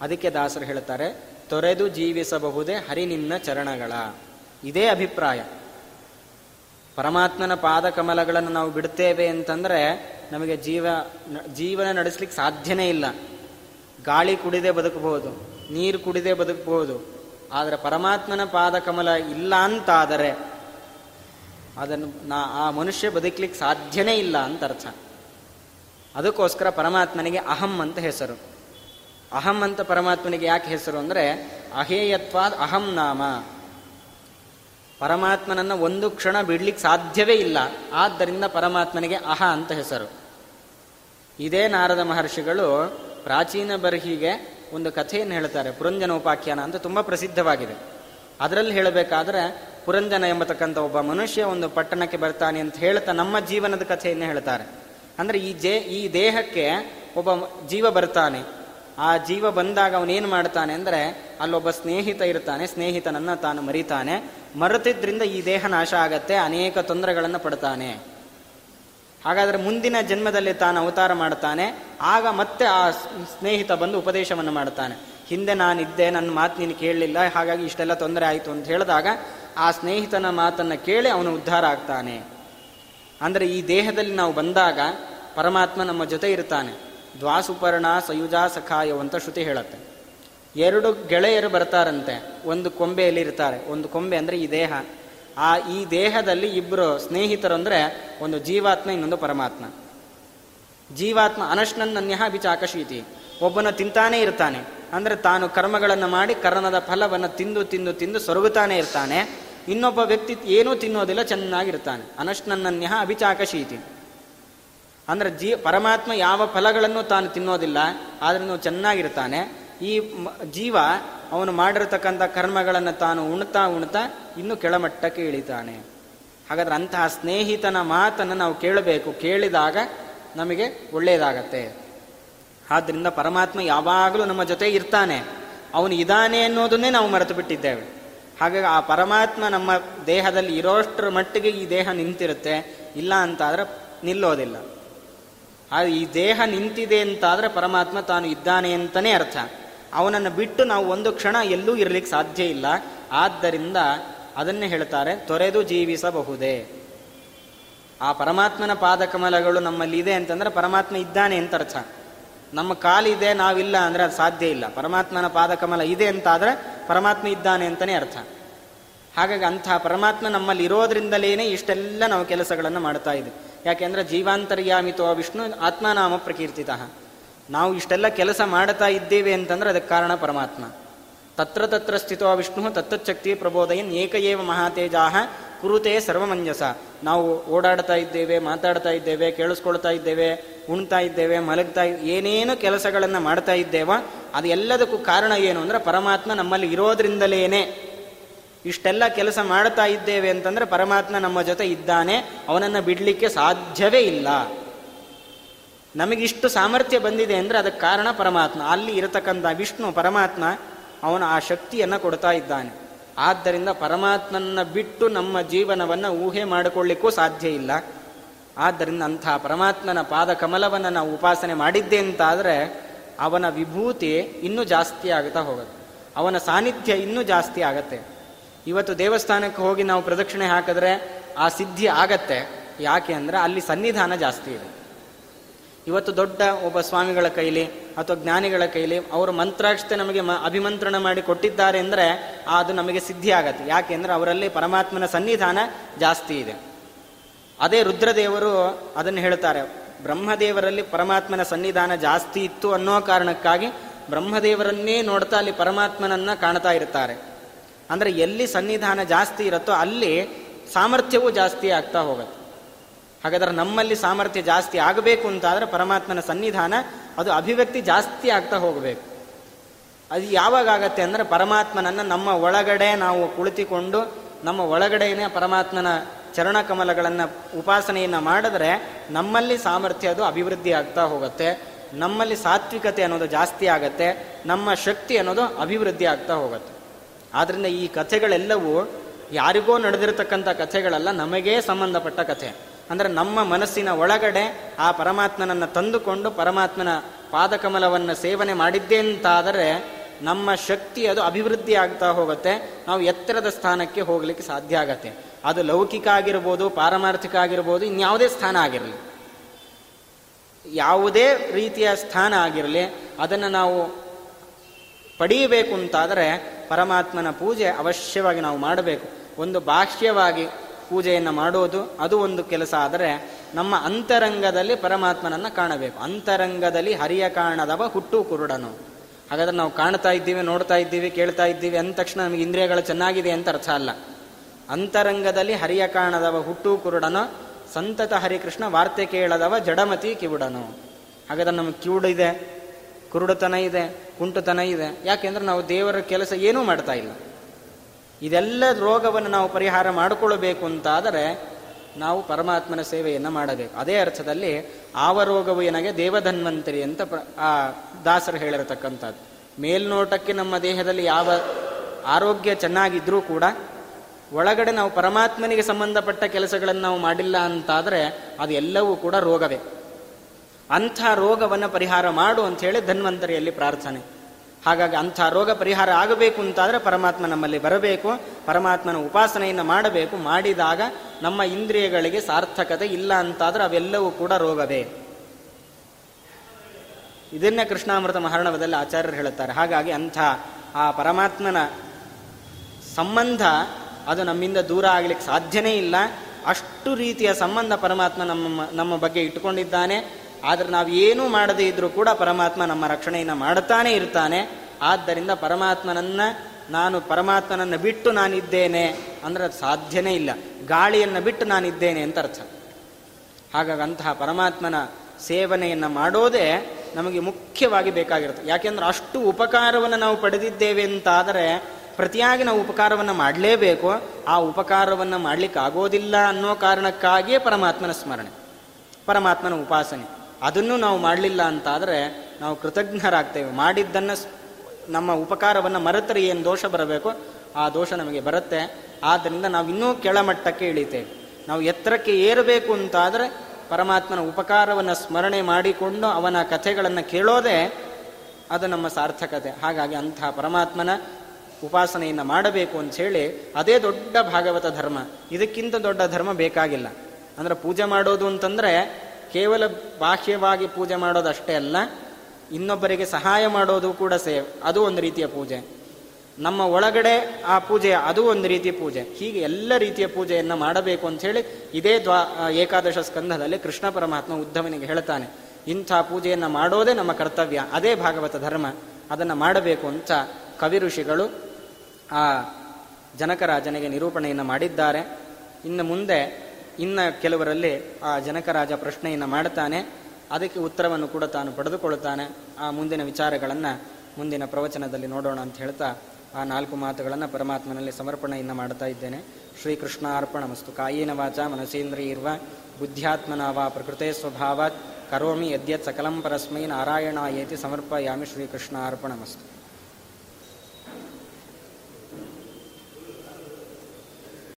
ಅದಕ್ಕೆ ದಾಸರು ಹೇಳ್ತಾರೆ ತೊರೆದು ಜೀವಿಸಬಹುದೇ ಹರಿ ನಿನ್ನ ಚರಣಗಳ. ಇದೇ ಅಭಿಪ್ರಾಯ. ಪರಮಾತ್ಮನ ಪಾದ ಕಮಲಗಳನ್ನು ನಾವು ಬಿಡ್ತೇವೆ ಅಂತಂದರೆ ನಮಗೆ ಜೀವ, ಜೀವನ ನಡೆಸಲಿಕ್ಕೆ ಸಾಧ್ಯನೇ ಇಲ್ಲ. ಗಾಳಿ ಕುಡಿದೇ ಬದುಕಬಹುದು, ನೀರು ಕುಡಿದೇ ಬದುಕಬಹುದು, ಆದರೆ ಪರಮಾತ್ಮನ ಪಾದ ಕಮಲ ಇಲ್ಲ ಅಂತಾದರೆ ಅದನ್ನು ನಾ ಆ ಮನುಷ್ಯ ಬದುಕಲಿಕ್ಕೆ ಸಾಧ್ಯನೇ ಇಲ್ಲ ಅಂತ ಅರ್ಥ. ಅದಕ್ಕೋಸ್ಕರ ಪರಮಾತ್ಮನಿಗೆ ಅಹಂ ಅಂತ ಹೆಸರು. ಅಹಂ ಅಂತ ಪರಮಾತ್ಮನಿಗೆ ಯಾಕೆ ಹೆಸರು ಅಂದರೆ ಅಹೇಯತ್ವಾದ ಅಹಂ ನಾಮ. ಪರಮಾತ್ಮನನ್ನು ಒಂದು ಕ್ಷಣ ಬಿಡ್ಲಿಕ್ಕೆ ಸಾಧ್ಯವೇ ಇಲ್ಲ. ಆದ್ದರಿಂದ ಪರಮಾತ್ಮನಿಗೆ ಅಹ ಅಂತ ಹೆಸರು. ಇದೇ ನಾರದ ಮಹರ್ಷಿಗಳು ಪ್ರಾಚೀನ ಬರ್ಹಿಗೆ ಒಂದು ಕಥೆಯನ್ನು ಹೇಳ್ತಾರೆ. ಪುರಂಜನ ಉಪಾಖ್ಯಾನ ಅಂತ ತುಂಬ ಪ್ರಸಿದ್ಧವಾಗಿದೆ. ಅದರಲ್ಲಿ ಹೇಳಬೇಕಾದ್ರೆ ಪುರಂಜನ ಎಂಬತಕ್ಕಂಥ ಒಬ್ಬ ಮನುಷ್ಯ ಒಂದು ಪಟ್ಟಣಕ್ಕೆ ಬರ್ತಾನೆ ಅಂತ ಹೇಳ್ತಾ ನಮ್ಮ ಜೀವನದ ಕಥೆಯನ್ನು ಹೇಳ್ತಾರೆ. ಅಂದರೆ ಈ ಜೇ, ಈ ದೇಹಕ್ಕೆ ಒಬ್ಬ ಜೀವ ಬರ್ತಾನೆ. ಆ ಜೀವ ಬಂದಾಗ ಅವನೇನು ಮಾಡ್ತಾನೆ ಅಂದರೆ ಅಲ್ಲೊಬ್ಬ ಸ್ನೇಹಿತ ಇರ್ತಾನೆ, ಸ್ನೇಹಿತನನ್ನು ತಾನು ಮರಿತಾನೆ. ಮರೆತಿದ್ರಿಂದ ಈ ದೇಹ ನಾಶ ಆಗತ್ತೆ, ಅನೇಕ ತೊಂದರೆಗಳನ್ನು ಪಡ್ತಾನೆ. ಹಾಗಾದರೆ ಮುಂದಿನ ಜನ್ಮದಲ್ಲಿ ತಾನು ಅವತಾರ ಮಾಡ್ತಾನೆ, ಆಗ ಮತ್ತೆ ಆ ಸ್ನೇಹಿತ ಬಂದು ಉಪದೇಶವನ್ನು ಮಾಡ್ತಾನೆ. ಹಿಂದೆ ನಾನಿದ್ದೆ, ನನ್ನ ಮಾತು ನೀನು ಕೇಳಲಿಲ್ಲ, ಹಾಗಾಗಿ ಇಷ್ಟೆಲ್ಲ ತೊಂದರೆ ಆಯಿತು ಅಂತ ಹೇಳಿದಾಗ ಆ ಸ್ನೇಹಿತನ ಮಾತನ್ನು ಕೇಳಿ ಅವನು ಉದ್ಧಾರ ಆಗ್ತಾನೆ. ಅಂದರೆ ಈ ದೇಹದಲ್ಲಿ ನಾವು ಬಂದಾಗ ಪರಮಾತ್ಮ ನಮ್ಮ ಜೊತೆ ಇರ್ತಾನೆ. ದ್ವಾಸುಪರ್ಣ ಸಯುಜಾ ಸಖಾಯವು ಅಂತ ಶ್ರುತಿ ಹೇಳುತ್ತೆ. ಎರಡು ಗೆಳೆಯರು ಬರ್ತಾರಂತೆ. ಒಂದು ಕೊಂಬೆಯಲ್ಲಿ ಇರ್ತಾರೆ. ಒಂದು ಕೊಂಬೆ ಅಂದರೆ ಈ ದೇಹ. ಆ ಈ ದೇಹದಲ್ಲಿ ಇಬ್ಬರು ಸ್ನೇಹಿತರು ಅಂದರೆ ಒಂದು ಜೀವಾತ್ಮ, ಇನ್ನೊಂದು ಪರಮಾತ್ಮ. ಜೀವಾತ್ಮ ಅನಶ್ನನ್ನನ್ಯಹ ಬಿಚಾಕಶೀತಿ. ಒಬ್ಬನ ತಿಂತಾನೇ ಇರ್ತಾನೆ. ಅಂದರೆ ತಾನು ಕರ್ಮಗಳನ್ನು ಮಾಡಿ ಕರ್ಣದ ಫಲವನ್ನು ತಿಂದು ತಿಂದು ತಿಂದು ಸೊರಗುತ್ತಾನೆ ಇರ್ತಾನೆ. ಇನ್ನೊಬ್ಬ ವ್ಯಕ್ತಿ ಏನೂ ತಿನ್ನೋದಿಲ್ಲ, ಚೆನ್ನಾಗಿರ್ತಾನೆ. ಅನಶ್ನನ್ಯ ಅಭಿಚಾಕಶೀತಿ. ಅಂದರೆ ಜೀ, ಪರಮಾತ್ಮ ಯಾವ ಫಲಗಳನ್ನು ತಾನು ತಿನ್ನೋದಿಲ್ಲ, ಆದ್ರೂ ಚೆನ್ನಾಗಿರ್ತಾನೆ. ಈ ಜೀವ ಅವನು ಮಾಡಿರತಕ್ಕಂಥ ಕರ್ಮಗಳನ್ನು ತಾನು ಉಣ್ತಾ ಉಣ್ತಾ ಇನ್ನೂ ಕೆಳಮಟ್ಟಕ್ಕೆ ಇಳಿತಾನೆ. ಹಾಗಾದ್ರೆ ಅಂತಹ ಸ್ನೇಹಿತನ ಮಾತನ್ನು ನಾವು ಕೇಳಬೇಕು. ಕೇಳಿದಾಗ ನಮಗೆ ಒಳ್ಳೆಯದಾಗತ್ತೆ ಆದ್ದರಿಂದ ಪರಮಾತ್ಮ ಯಾವಾಗಲೂ ನಮ್ಮ ಜೊತೆ ಇರ್ತಾನೆ. ಅವನು ಇದ್ದಾನೆ ಅನ್ನೋದನ್ನೇ ನಾವು ಮರೆತು ಬಿಟ್ಟಿದ್ದೇವೆ ಹಾಗಾಗಿ ಆ ಪರಮಾತ್ಮ ನಮ್ಮ ದೇಹದಲ್ಲಿ ಇರೋಷ್ಟರ ಮಟ್ಟಿಗೆ ಈ ದೇಹ ನಿಂತಿರುತ್ತೆ, ಇಲ್ಲ ಅಂತಾದರೆ ನಿಲ್ಲೋದಿಲ್ಲ. ಈ ದೇಹ ನಿಂತಿದೆ ಅಂತಾದರೆ ಪರಮಾತ್ಮ ತಾನು ಇದ್ದಾನೆ ಅಂತಲೇ ಅರ್ಥ. ಅವನನ್ನು ಬಿಟ್ಟು ನಾವು ಒಂದು ಕ್ಷಣ ಎಲ್ಲೂ ಇರಲಿಕ್ಕೆ ಸಾಧ್ಯ ಇಲ್ಲ. ಆದ್ದರಿಂದ ಅದನ್ನೇ ಹೇಳ್ತಾರೆ, ತೊರೆದು ಜೀವಿಸಬಹುದೇ. ಆ ಪರಮಾತ್ಮನ ಪಾದಕಮಲಗಳು ನಮ್ಮಲ್ಲಿ ಇದೆ ಅಂತಂದ್ರೆ ಪರಮಾತ್ಮ ಇದ್ದಾನೆ ಅಂತ ಅರ್ಥ. ನಮ್ಮ ಕಾಲಿದೆ ನಾವಿಲ್ಲ ಅಂದರೆ ಅದು ಸಾಧ್ಯ ಇಲ್ಲ. ಪರಮಾತ್ಮನ ಪಾದಕಮಲ ಇದೆ ಅಂತಾದರೆ ಪರಮಾತ್ಮ ಇದ್ದಾನೆ ಅಂತಲೇ ಅರ್ಥ. ಹಾಗಾಗಿ ಅಂತಹ ಪರಮಾತ್ಮ ನಮ್ಮಲ್ಲಿ ಇರೋದ್ರಿಂದಲೇ ಇಷ್ಟೆಲ್ಲ ನಾವು ಕೆಲಸಗಳನ್ನು ಮಾಡ್ತಾ ಇದ್ದೀವಿ ಯಾಕೆಂದ್ರೆ ಜೀವಾಂತರ್ಯಾಮಿತೋ ವಿಷ್ಣು ಆತ್ಮನಾಮ ಪ್ರಕೀರ್ತಿತ. ನಾವು ಇಷ್ಟೆಲ್ಲ ಕೆಲಸ ಮಾಡ್ತಾ ಇದ್ದೇವೆ ಅಂತಂದ್ರೆ ಅದಕ್ಕೆ ಕಾರಣ ಪರಮಾತ್ಮ. ತತ್ರ ತತ್ರ ಸ್ಥಿತೋ ವಿಷ್ಣು ತತ್ತಚ್ಛಕ್ತಿ ಪ್ರಬೋಧಯನ್ ಏಕಏವ ಮಹಾತೇಜಾಹ ಕುರುತೆ ಸರ್ವಮಂಜಸ. ನಾವು ಓಡಾಡ್ತಾ ಇದ್ದೇವೆ, ಮಾತಾಡ್ತಾ ಇದ್ದೇವೆ, ಕೇಳಿಸ್ಕೊಳ್ತಾ ಇದ್ದೇವೆ ಉಣ್ತಾ ಇದ್ದೇವೆ, ಮಲಗ್ತಾ ಏನೇನು ಕೆಲಸಗಳನ್ನು ಮಾಡ್ತಾ ಇದ್ದೇವೋ, ಅದು ಎಲ್ಲದಕ್ಕೂ ಕಾರಣ ಏನು ಅಂದರೆ ಪರಮಾತ್ಮ ನಮ್ಮಲ್ಲಿ ಇರೋದ್ರಿಂದಲೇನೆ ಇಷ್ಟೆಲ್ಲ ಕೆಲಸ ಮಾಡ್ತಾ ಇದ್ದೇವೆ ಅಂತಂದರೆ ಪರಮಾತ್ಮ ನಮ್ಮ ಜೊತೆ ಇದ್ದಾನೆ, ಅವನನ್ನು ಬಿಡಲಿಕ್ಕೆ ಸಾಧ್ಯವೇ ಇಲ್ಲ. ನಮಗಿಷ್ಟು ಸಾಮರ್ಥ್ಯ ಬಂದಿದೆ ಅಂದರೆ ಅದಕ್ಕೆ ಕಾರಣ ಪರಮಾತ್ಮ. ಅಲ್ಲಿ ಇರತಕ್ಕಂಥ ವಿಷ್ಣು ಪರಮಾತ್ಮ ಅವನು ಆ ಶಕ್ತಿಯನ್ನು ಕೊಡ್ತಾ ಇದ್ದಾನೆ. ಆದ್ದರಿಂದ ಪರಮಾತ್ಮನ ಬಿಟ್ಟು ನಮ್ಮ ಜೀವನವನ್ನು ಊಹೆ ಮಾಡಿಕೊಳ್ಳಿಕ್ಕೂ ಸಾಧ್ಯ ಇಲ್ಲ. ಆದ್ದರಿಂದ ಅಂಥ ಪರಮಾತ್ಮನ ಪಾದ ಕಮಲವನ್ನು ನಾವು ಉಪಾಸನೆ ಮಾಡಿದ್ದೆ ಅಂತಾದರೆ ಅವನ ವಿಭೂತಿ ಇನ್ನೂ ಜಾಸ್ತಿ ಆಗುತ್ತಾ ಹೋಗುತ್ತೆ. ಅವನ ಸಾನ್ನಿಧ್ಯ ಇನ್ನೂ ಜಾಸ್ತಿ ಆಗತ್ತೆ. ಇವತ್ತು ದೇವಸ್ಥಾನಕ್ಕೆ ಹೋಗಿ ನಾವು ಪ್ರದಕ್ಷಿಣೆ ಹಾಕಿದ್ರೆ ಆ ಸಿದ್ಧಿ ಆಗತ್ತೆ. ಯಾಕೆ ಅಂದರೆ ಅಲ್ಲಿ ಸನ್ನಿಧಾನ ಜಾಸ್ತಿ ಇದೆ. ಇವತ್ತು ದೊಡ್ಡ ಒಬ್ಬ ಸ್ವಾಮಿಗಳ ಕೈಲಿ ಅಥವಾ ಜ್ಞಾನಿಗಳ ಕೈಲಿ ಅವರು ಮಂತ್ರಾಕ್ಷತೆ ನಮಗೆ ಮ ಅಭಿಮಂತ್ರಣ ಮಾಡಿ ಕೊಟ್ಟಿದ್ದಾರೆ ಅಂದರೆ ಅದು ನಮಗೆ ಸಿದ್ಧಿ ಆಗತ್ತೆ. ಯಾಕೆ ಅಂದರೆ ಅವರಲ್ಲಿ ಪರಮಾತ್ಮನ ಸನ್ನಿಧಾನ ಜಾಸ್ತಿ ಇದೆ. ಅದೇ ರುದ್ರದೇವರು ಅದನ್ನು ಹೇಳ್ತಾರೆ ಬ್ರಹ್ಮದೇವರಲ್ಲಿ ಪರಮಾತ್ಮನ ಸನ್ನಿಧಾನ ಜಾಸ್ತಿ ಇತ್ತು ಅನ್ನೋ ಕಾರಣಕ್ಕಾಗಿ ಬ್ರಹ್ಮದೇವರನ್ನೇ ನೋಡ್ತಾ ಅಲ್ಲಿ ಪರಮಾತ್ಮನನ್ನ ಕಾಣ್ತಾ ಇರ್ತಾರೆ. ಅಂದರೆ ಎಲ್ಲಿ ಸನ್ನಿಧಾನ ಜಾಸ್ತಿ ಇರುತ್ತೋ ಅಲ್ಲಿ ಸಾಮರ್ಥ್ಯವೂ ಜಾಸ್ತಿ ಆಗ್ತಾ ಹೋಗುತ್ತೆ. ಹಾಗಾದ್ರೆ ನಮ್ಮಲ್ಲಿ ಸಾಮರ್ಥ್ಯ ಜಾಸ್ತಿ ಆಗಬೇಕು ಅಂತಾದ್ರೆ ಪರಮಾತ್ಮನ ಸನ್ನಿಧಾನ ಅದು ಅಭಿವ್ಯಕ್ತಿ ಜಾಸ್ತಿ ಆಗ್ತಾ ಹೋಗಬೇಕು. ಅದು ಯಾವಾಗ ಆಗತ್ತೆ ಅಂದ್ರೆ ಪರಮಾತ್ಮನನ್ನು ನಮ್ಮ ಒಳಗಡೆ ನಾವು ಕುಳಿತುಕೊಂಡು ನಮ್ಮ ಒಳಗಡೆಯೇ ಪರಮಾತ್ಮನ ಚರಣಕಮಲಗಳನ್ನು ಉಪಾಸನೆಯನ್ನು ಮಾಡಿದ್ರೆ ನಮ್ಮಲ್ಲಿ ಸಾಮರ್ಥ್ಯ ಅದು ಅಭಿವೃದ್ಧಿ ಆಗ್ತಾ ಹೋಗುತ್ತೆ. ನಮ್ಮಲ್ಲಿ ಸಾತ್ವಿಕತೆ ಅನ್ನೋದು ಜಾಸ್ತಿ ಆಗತ್ತೆ. ನಮ್ಮ ಶಕ್ತಿ ಅನ್ನೋದು ಅಭಿವೃದ್ಧಿ ಆಗ್ತಾ ಹೋಗುತ್ತೆ. ಆದ್ದರಿಂದ ಈ ಕಥೆಗಳೆಲ್ಲವೂ ಯಾರಿಗೋ ನಡೆದಿರತಕ್ಕಂಥ ಕಥೆಗಳಲ್ಲ, ನಮಗೇ ಸಂಬಂಧಪಟ್ಟ ಕಥೆ. ಅಂದರೆ ನಮ್ಮ ಮನಸ್ಸಿನ ಒಳಗಡೆ ಆ ಪರಮಾತ್ಮನನ್ನು ತಂದುಕೊಂಡು ಪರಮಾತ್ಮನ ಪಾದಕಮಲವನ್ನು ಸೇವನೆ ಮಾಡಿದ್ದೇ ಅಂತಾದರೆ ನಮ್ಮ ಶಕ್ತಿ ಅದು ಅಭಿವೃದ್ಧಿ ಆಗ್ತಾ ಹೋಗುತ್ತೆ. ನಾವು ಎತ್ತರದ ಸ್ಥಾನಕ್ಕೆ ಹೋಗಲಿಕ್ಕೆ ಸಾಧ್ಯ ಆಗತ್ತೆ. ಅದು ಲೌಕಿಕ ಆಗಿರ್ಬೋದು, ಪಾರಮಾರ್ಥಿಕ ಆಗಿರ್ಬೋದು ಇನ್ಯಾವುದೇ ಸ್ಥಾನ ಆಗಿರಲಿ. ಯಾವುದೇ ರೀತಿಯ ಸ್ಥಾನ ಆಗಿರಲಿ, ಅದನ್ನು ನಾವು ಪಡೆಯಬೇಕು ಅಂತಾದರೆ ಪರಮಾತ್ಮನ ಪೂಜೆ ಅವಶ್ಯವಾಗಿ ನಾವು ಮಾಡಬೇಕು. ಒಂದು ಬಾಹ್ಯವಾಗಿ ಪೂಜೆಯನ್ನು ಮಾಡೋದು, ಅದು ಒಂದು ಕೆಲಸ. ಆದರೆ ನಮ್ಮ ಅಂತರಂಗದಲ್ಲಿ ಪರಮಾತ್ಮನನ್ನು ಕಾಣಬೇಕು. ಅಂತರಂಗದಲ್ಲಿ ಹರಿಯ ಕಾಣದವ ಹುಟ್ಟು ಕುರುಡನು. ಹಾಗಾದ್ರೆ ನಾವು ಕಾಣ್ತಾ ಇದ್ದೀವಿ, ನೋಡ್ತಾ ಇದ್ದೀವಿ, ಕೇಳ್ತಾ ಇದ್ದೀವಿ ಅಂದ ತಕ್ಷಣ ನಮಗೆ ಇಂದ್ರಿಯಗಳು ಚೆನ್ನಾಗಿದೆ ಅಂತ ಅರ್ಥ ಅಲ್ಲ. ಅಂತರಂಗದಲ್ಲಿ ಹರಿಯ ಕಾಣದವ ಹುಟ್ಟು ಕುರುಡನು, ಸಂತತ ಹರಿಕೃಷ್ಣ ವಾರ್ತೆ ಕೇಳದವ ಜಡಮತಿ ಕಿವುಡನು. ಹಾಗಾದ್ರೆ ನಮಗೆ ಕಿವುಡಿದೆ ಕುರುಡುತನ ಇದೆ, ಕುಂಟುತನ ಇದೆ. ಯಾಕೆಂದ್ರೆ ನಾವು ದೇವರ ಕೆಲಸ ಏನೂ ಮಾಡ್ತಾ ಇಲ್ಲ. ಇದೆಲ್ಲ ರೋಗವನ್ನು ನಾವು ಪರಿಹಾರ ಮಾಡಿಕೊಳ್ಳಬೇಕು ಅಂತಾದರೆ ನಾವು ಪರಮಾತ್ಮನ ಸೇವೆಯನ್ನು ಮಾಡಬೇಕು. ಅದೇ ಅರ್ಥದಲ್ಲಿ ಆವ ರೋಗವು ಏನಾಗೆ ದೇವಧನ್ವಂತರಿ ಅಂತ ಆ ದಾಸರು ಹೇಳಿರತಕ್ಕಂಥದ್ದು. ಮೇಲ್ನೋಟಕ್ಕೆ ನಮ್ಮ ದೇಹದಲ್ಲಿ ಯಾವ ಆರೋಗ್ಯ ಚೆನ್ನಾಗಿದ್ರೂ ಕೂಡ ಒಳಗಡೆ ನಾವು ಪರಮಾತ್ಮನಿಗೆ ಸಂಬಂಧಪಟ್ಟ ಕೆಲಸಗಳನ್ನು ನಾವು ಮಾಡಿಲ್ಲ ಅಂತಾದರೆ ಅದು ಎಲ್ಲವೂ ಕೂಡ ರೋಗವೇ. ಅಂಥ ರೋಗವನ್ನು ಪರಿಹಾರ ಮಾಡು ಅಂತ ಹೇಳಿ ಧನ್ವಂತರಿಯಲ್ಲಿ ಪ್ರಾರ್ಥನೆ. ಹಾಗಾಗಿ ಅಂಥ ರೋಗ ಪರಿಹಾರ ಆಗಬೇಕು ಅಂತಾದರೆ ಪರಮಾತ್ಮ ನಮ್ಮಲ್ಲಿ ಬರಬೇಕು, ಪರಮಾತ್ಮನ ಉಪಾಸನೆಯನ್ನು ಮಾಡಬೇಕು, ಮಾಡಿದಾಗ ನಮ್ಮ ಇಂದ್ರಿಯಗಳಿಗೆ ಸಾರ್ಥಕತೆ ಇಲ್ಲ ಅಂತಾದರೆ ಅವೆಲ್ಲವೂ ಕೂಡ ರೋಗವೇ. ಇದನ್ನೇ ಕೃಷ್ಣಾಮೃತ ಮಹರ್ಣವದಲ್ಲಿ ಆಚಾರ್ಯರು ಹೇಳುತ್ತಾರೆ. ಹಾಗಾಗಿ ಅಂಥ ಆ ಪರಮಾತ್ಮನ ಸಂಬಂಧ ಅದು ನಮ್ಮಿಂದ ದೂರ ಆಗ್ಲಿಕ್ಕೆ ಸಾಧ್ಯನೇ ಇಲ್ಲ. ಅಷ್ಟು ರೀತಿಯ ಸಂಬಂಧ ಪರಮಾತ್ಮ ನಮ್ಮ ನಮ್ಮ ಬಗ್ಗೆ ಇಟ್ಟುಕೊಂಡಿದ್ದಾನೆ. ಆದರೆ ನಾವು ಏನೂ ಮಾಡದೇ ಇದ್ರೂ ಕೂಡ ಪರಮಾತ್ಮ ನಮ್ಮ ರಕ್ಷಣೆಯನ್ನು ಮಾಡುತ್ತಾನೆ ಇರ್ತಾನೆ ಆದ್ದರಿಂದ ಪರಮಾತ್ಮನನ್ನ ನಾನು ಪರಮಾತ್ಮನನ್ನು ಬಿಟ್ಟು ನಾನಿದ್ದೇನೆ ಅಂದ್ರೆ ಅದು ಸಾಧ್ಯನೇ ಇಲ್ಲ. ಗಾಳಿಯನ್ನು ಬಿಟ್ಟು ನಾನಿದ್ದೇನೆ ಅಂತ ಅರ್ಥ. ಹಾಗಾಗಿ ಅಂತಹ ಪರಮಾತ್ಮನ ಸೇವನೆಯನ್ನು ಮಾಡೋದೇ ನಮಗೆ ಮುಖ್ಯವಾಗಿ ಬೇಕಾಗಿರುತ್ತೆ. ಯಾಕೆಂದ್ರೆ ಅಷ್ಟು ಉಪಕಾರವನ್ನು ನಾವು ಪಡೆದಿದ್ದೇವೆ ಅಂತಾದರೆ ಪ್ರತಿಯಾಗಿ ನಾವು ಉಪಕಾರವನ್ನು ಮಾಡಲೇಬೇಕು. ಆ ಉಪಕಾರವನ್ನು ಮಾಡಲಿಕ್ಕೆ ಆಗೋದಿಲ್ಲ ಅನ್ನೋ ಕಾರಣಕ್ಕಾಗಿಯೇ ಪರಮಾತ್ಮನ ಸ್ಮರಣೆ, ಪರಮಾತ್ಮನ ಉಪಾಸನೆ. ಅದನ್ನು ನಾವು ಮಾಡಲಿಲ್ಲ ಅಂತಾದರೆ ನಾವು ಕೃತಜ್ಞರಾಗ್ತೇವೆ. ಮಾಡಿದ್ದನ್ನು ನಮ್ಮ ಉಪಕಾರವನ್ನು ಮರೆತರೆ ಏನು ದೋಷ ಬರಬೇಕು? ಆ ದೋಷ ನಮಗೆ ಬರುತ್ತೆ. ಆದ್ದರಿಂದ ನಾವು ಇನ್ನೂ ಕೆಳಮಟ್ಟಕ್ಕೆ ಇಳಿತೇವೆ. ನಾವು ಎತ್ತರಕ್ಕೆ ಏರಬೇಕು ಅಂತಾದರೆ ಪರಮಾತ್ಮನ ಉಪಕಾರವನ್ನು ಸ್ಮರಣೆ ಮಾಡಿಕೊಂಡು ಅವನ ಕಥೆಗಳನ್ನು ಕೇಳೋದೇ ಅದು ನಮ್ಮ ಸಾರ್ಥಕತೆ. ಹಾಗಾಗಿ ಅಂತಹ ಪರಮಾತ್ಮನ ಉಪಾಸನೆಯನ್ನು ಮಾಡಬೇಕು ಅಂತ ಹೇಳಿ ಅದೇ ದೊಡ್ಡ ಭಾಗವತ ಧರ್ಮ. ಇದಕ್ಕಿಂತ ದೊಡ್ಡ ಧರ್ಮ ಬೇಕಾಗಿಲ್ಲ. ಅಂದ್ರೆ ಪೂಜೆ ಮಾಡೋದು ಅಂತಂದ್ರೆ ಕೇವಲ ಬಾಹ್ಯವಾಗಿ ಪೂಜೆ ಮಾಡೋದಷ್ಟೇ ಅಲ್ಲ, ಇನ್ನೊಬ್ಬರಿಗೆ ಸಹಾಯ ಮಾಡೋದು ಕೂಡ ಸೇವ್. ಅದು ಒಂದು ರೀತಿಯ ಪೂಜೆ. ನಮ್ಮ ಒಳಗಡೆ ಆ ಪೂಜೆ, ಅದು ಒಂದು ರೀತಿಯ ಪೂಜೆ. ಹೀಗೆ ಎಲ್ಲ ರೀತಿಯ ಪೂಜೆಯನ್ನು ಮಾಡಬೇಕು ಅಂತ ಹೇಳಿ ಇದೇ ದ್ವಾ, ಏಕಾದಶ ಸ್ಕಂಧದಲ್ಲಿ ಕೃಷ್ಣ ಪರಮಾತ್ಮ ಉದ್ಧವನಿಗೆ ಹೇಳ್ತಾನೆ, ಇಂಥ ಪೂಜೆಯನ್ನು ಮಾಡೋದೇ ನಮ್ಮ ಕರ್ತವ್ಯ. ಅದೇ ಭಾಗವತ ಧರ್ಮ. ಅದನ್ನು ಮಾಡಬೇಕು ಅಂತ ಕವಿ ಋಷಿಗಳು ಆ ಜನಕರಾಜನಿಗೆ ನಿರೂಪಣೆಯನ್ನು ಮಾಡಿದ್ದಾರೆ. ಇನ್ನು ಮುಂದೆ ಇನ್ನು ಕೆಲವರಲ್ಲಿ ಆ ಜನಕರಾಜ ಪ್ರಶ್ನೆಯನ್ನು ಮಾಡುತ್ತಾನೆ ಅದಕ್ಕೆ ಉತ್ತರವನ್ನು ಕೂಡ ತಾನು ಪಡೆದುಕೊಳ್ಳುತ್ತಾನೆ. ಆ ಮುಂದಿನ ವಿಚಾರಗಳನ್ನು ಮುಂದಿನ ಪ್ರವಚನದಲ್ಲಿ ನೋಡೋಣ ಅಂತ ಹೇಳ್ತಾ ಆ ನಾಲ್ಕು ಮಾತುಗಳನ್ನು ಪರಮಾತ್ಮನಲ್ಲಿ ಸಮರ್ಪಣೆಯನ್ನು ಮಾಡ್ತಾ ಇದ್ದೇನೆ. ಶ್ರೀಕೃಷ್ಣ ಅರ್ಪಣ ಮಸ್ತು ಕಾಯೇನ ವಾಚ ಮನಸೇಂದ್ರಿಯರ್ವ ಬುದ್ಧ್ಯಾತ್ಮನ ವಾ ಪ್ರಕೃತೆ ಸ್ವಭಾವಾತ್ ಕರೋಮಿ ಯದ್ಯತ್ ಸಕಲಂ ಪರಸ್ಮೈ ನಾರಾಯಣ ಏತಿ ಸಮರ್ಪಯಾಮಿ ಶ್ರೀಕೃಷ್ಣ ಅರ್ಪಣ ಮಸ್ತು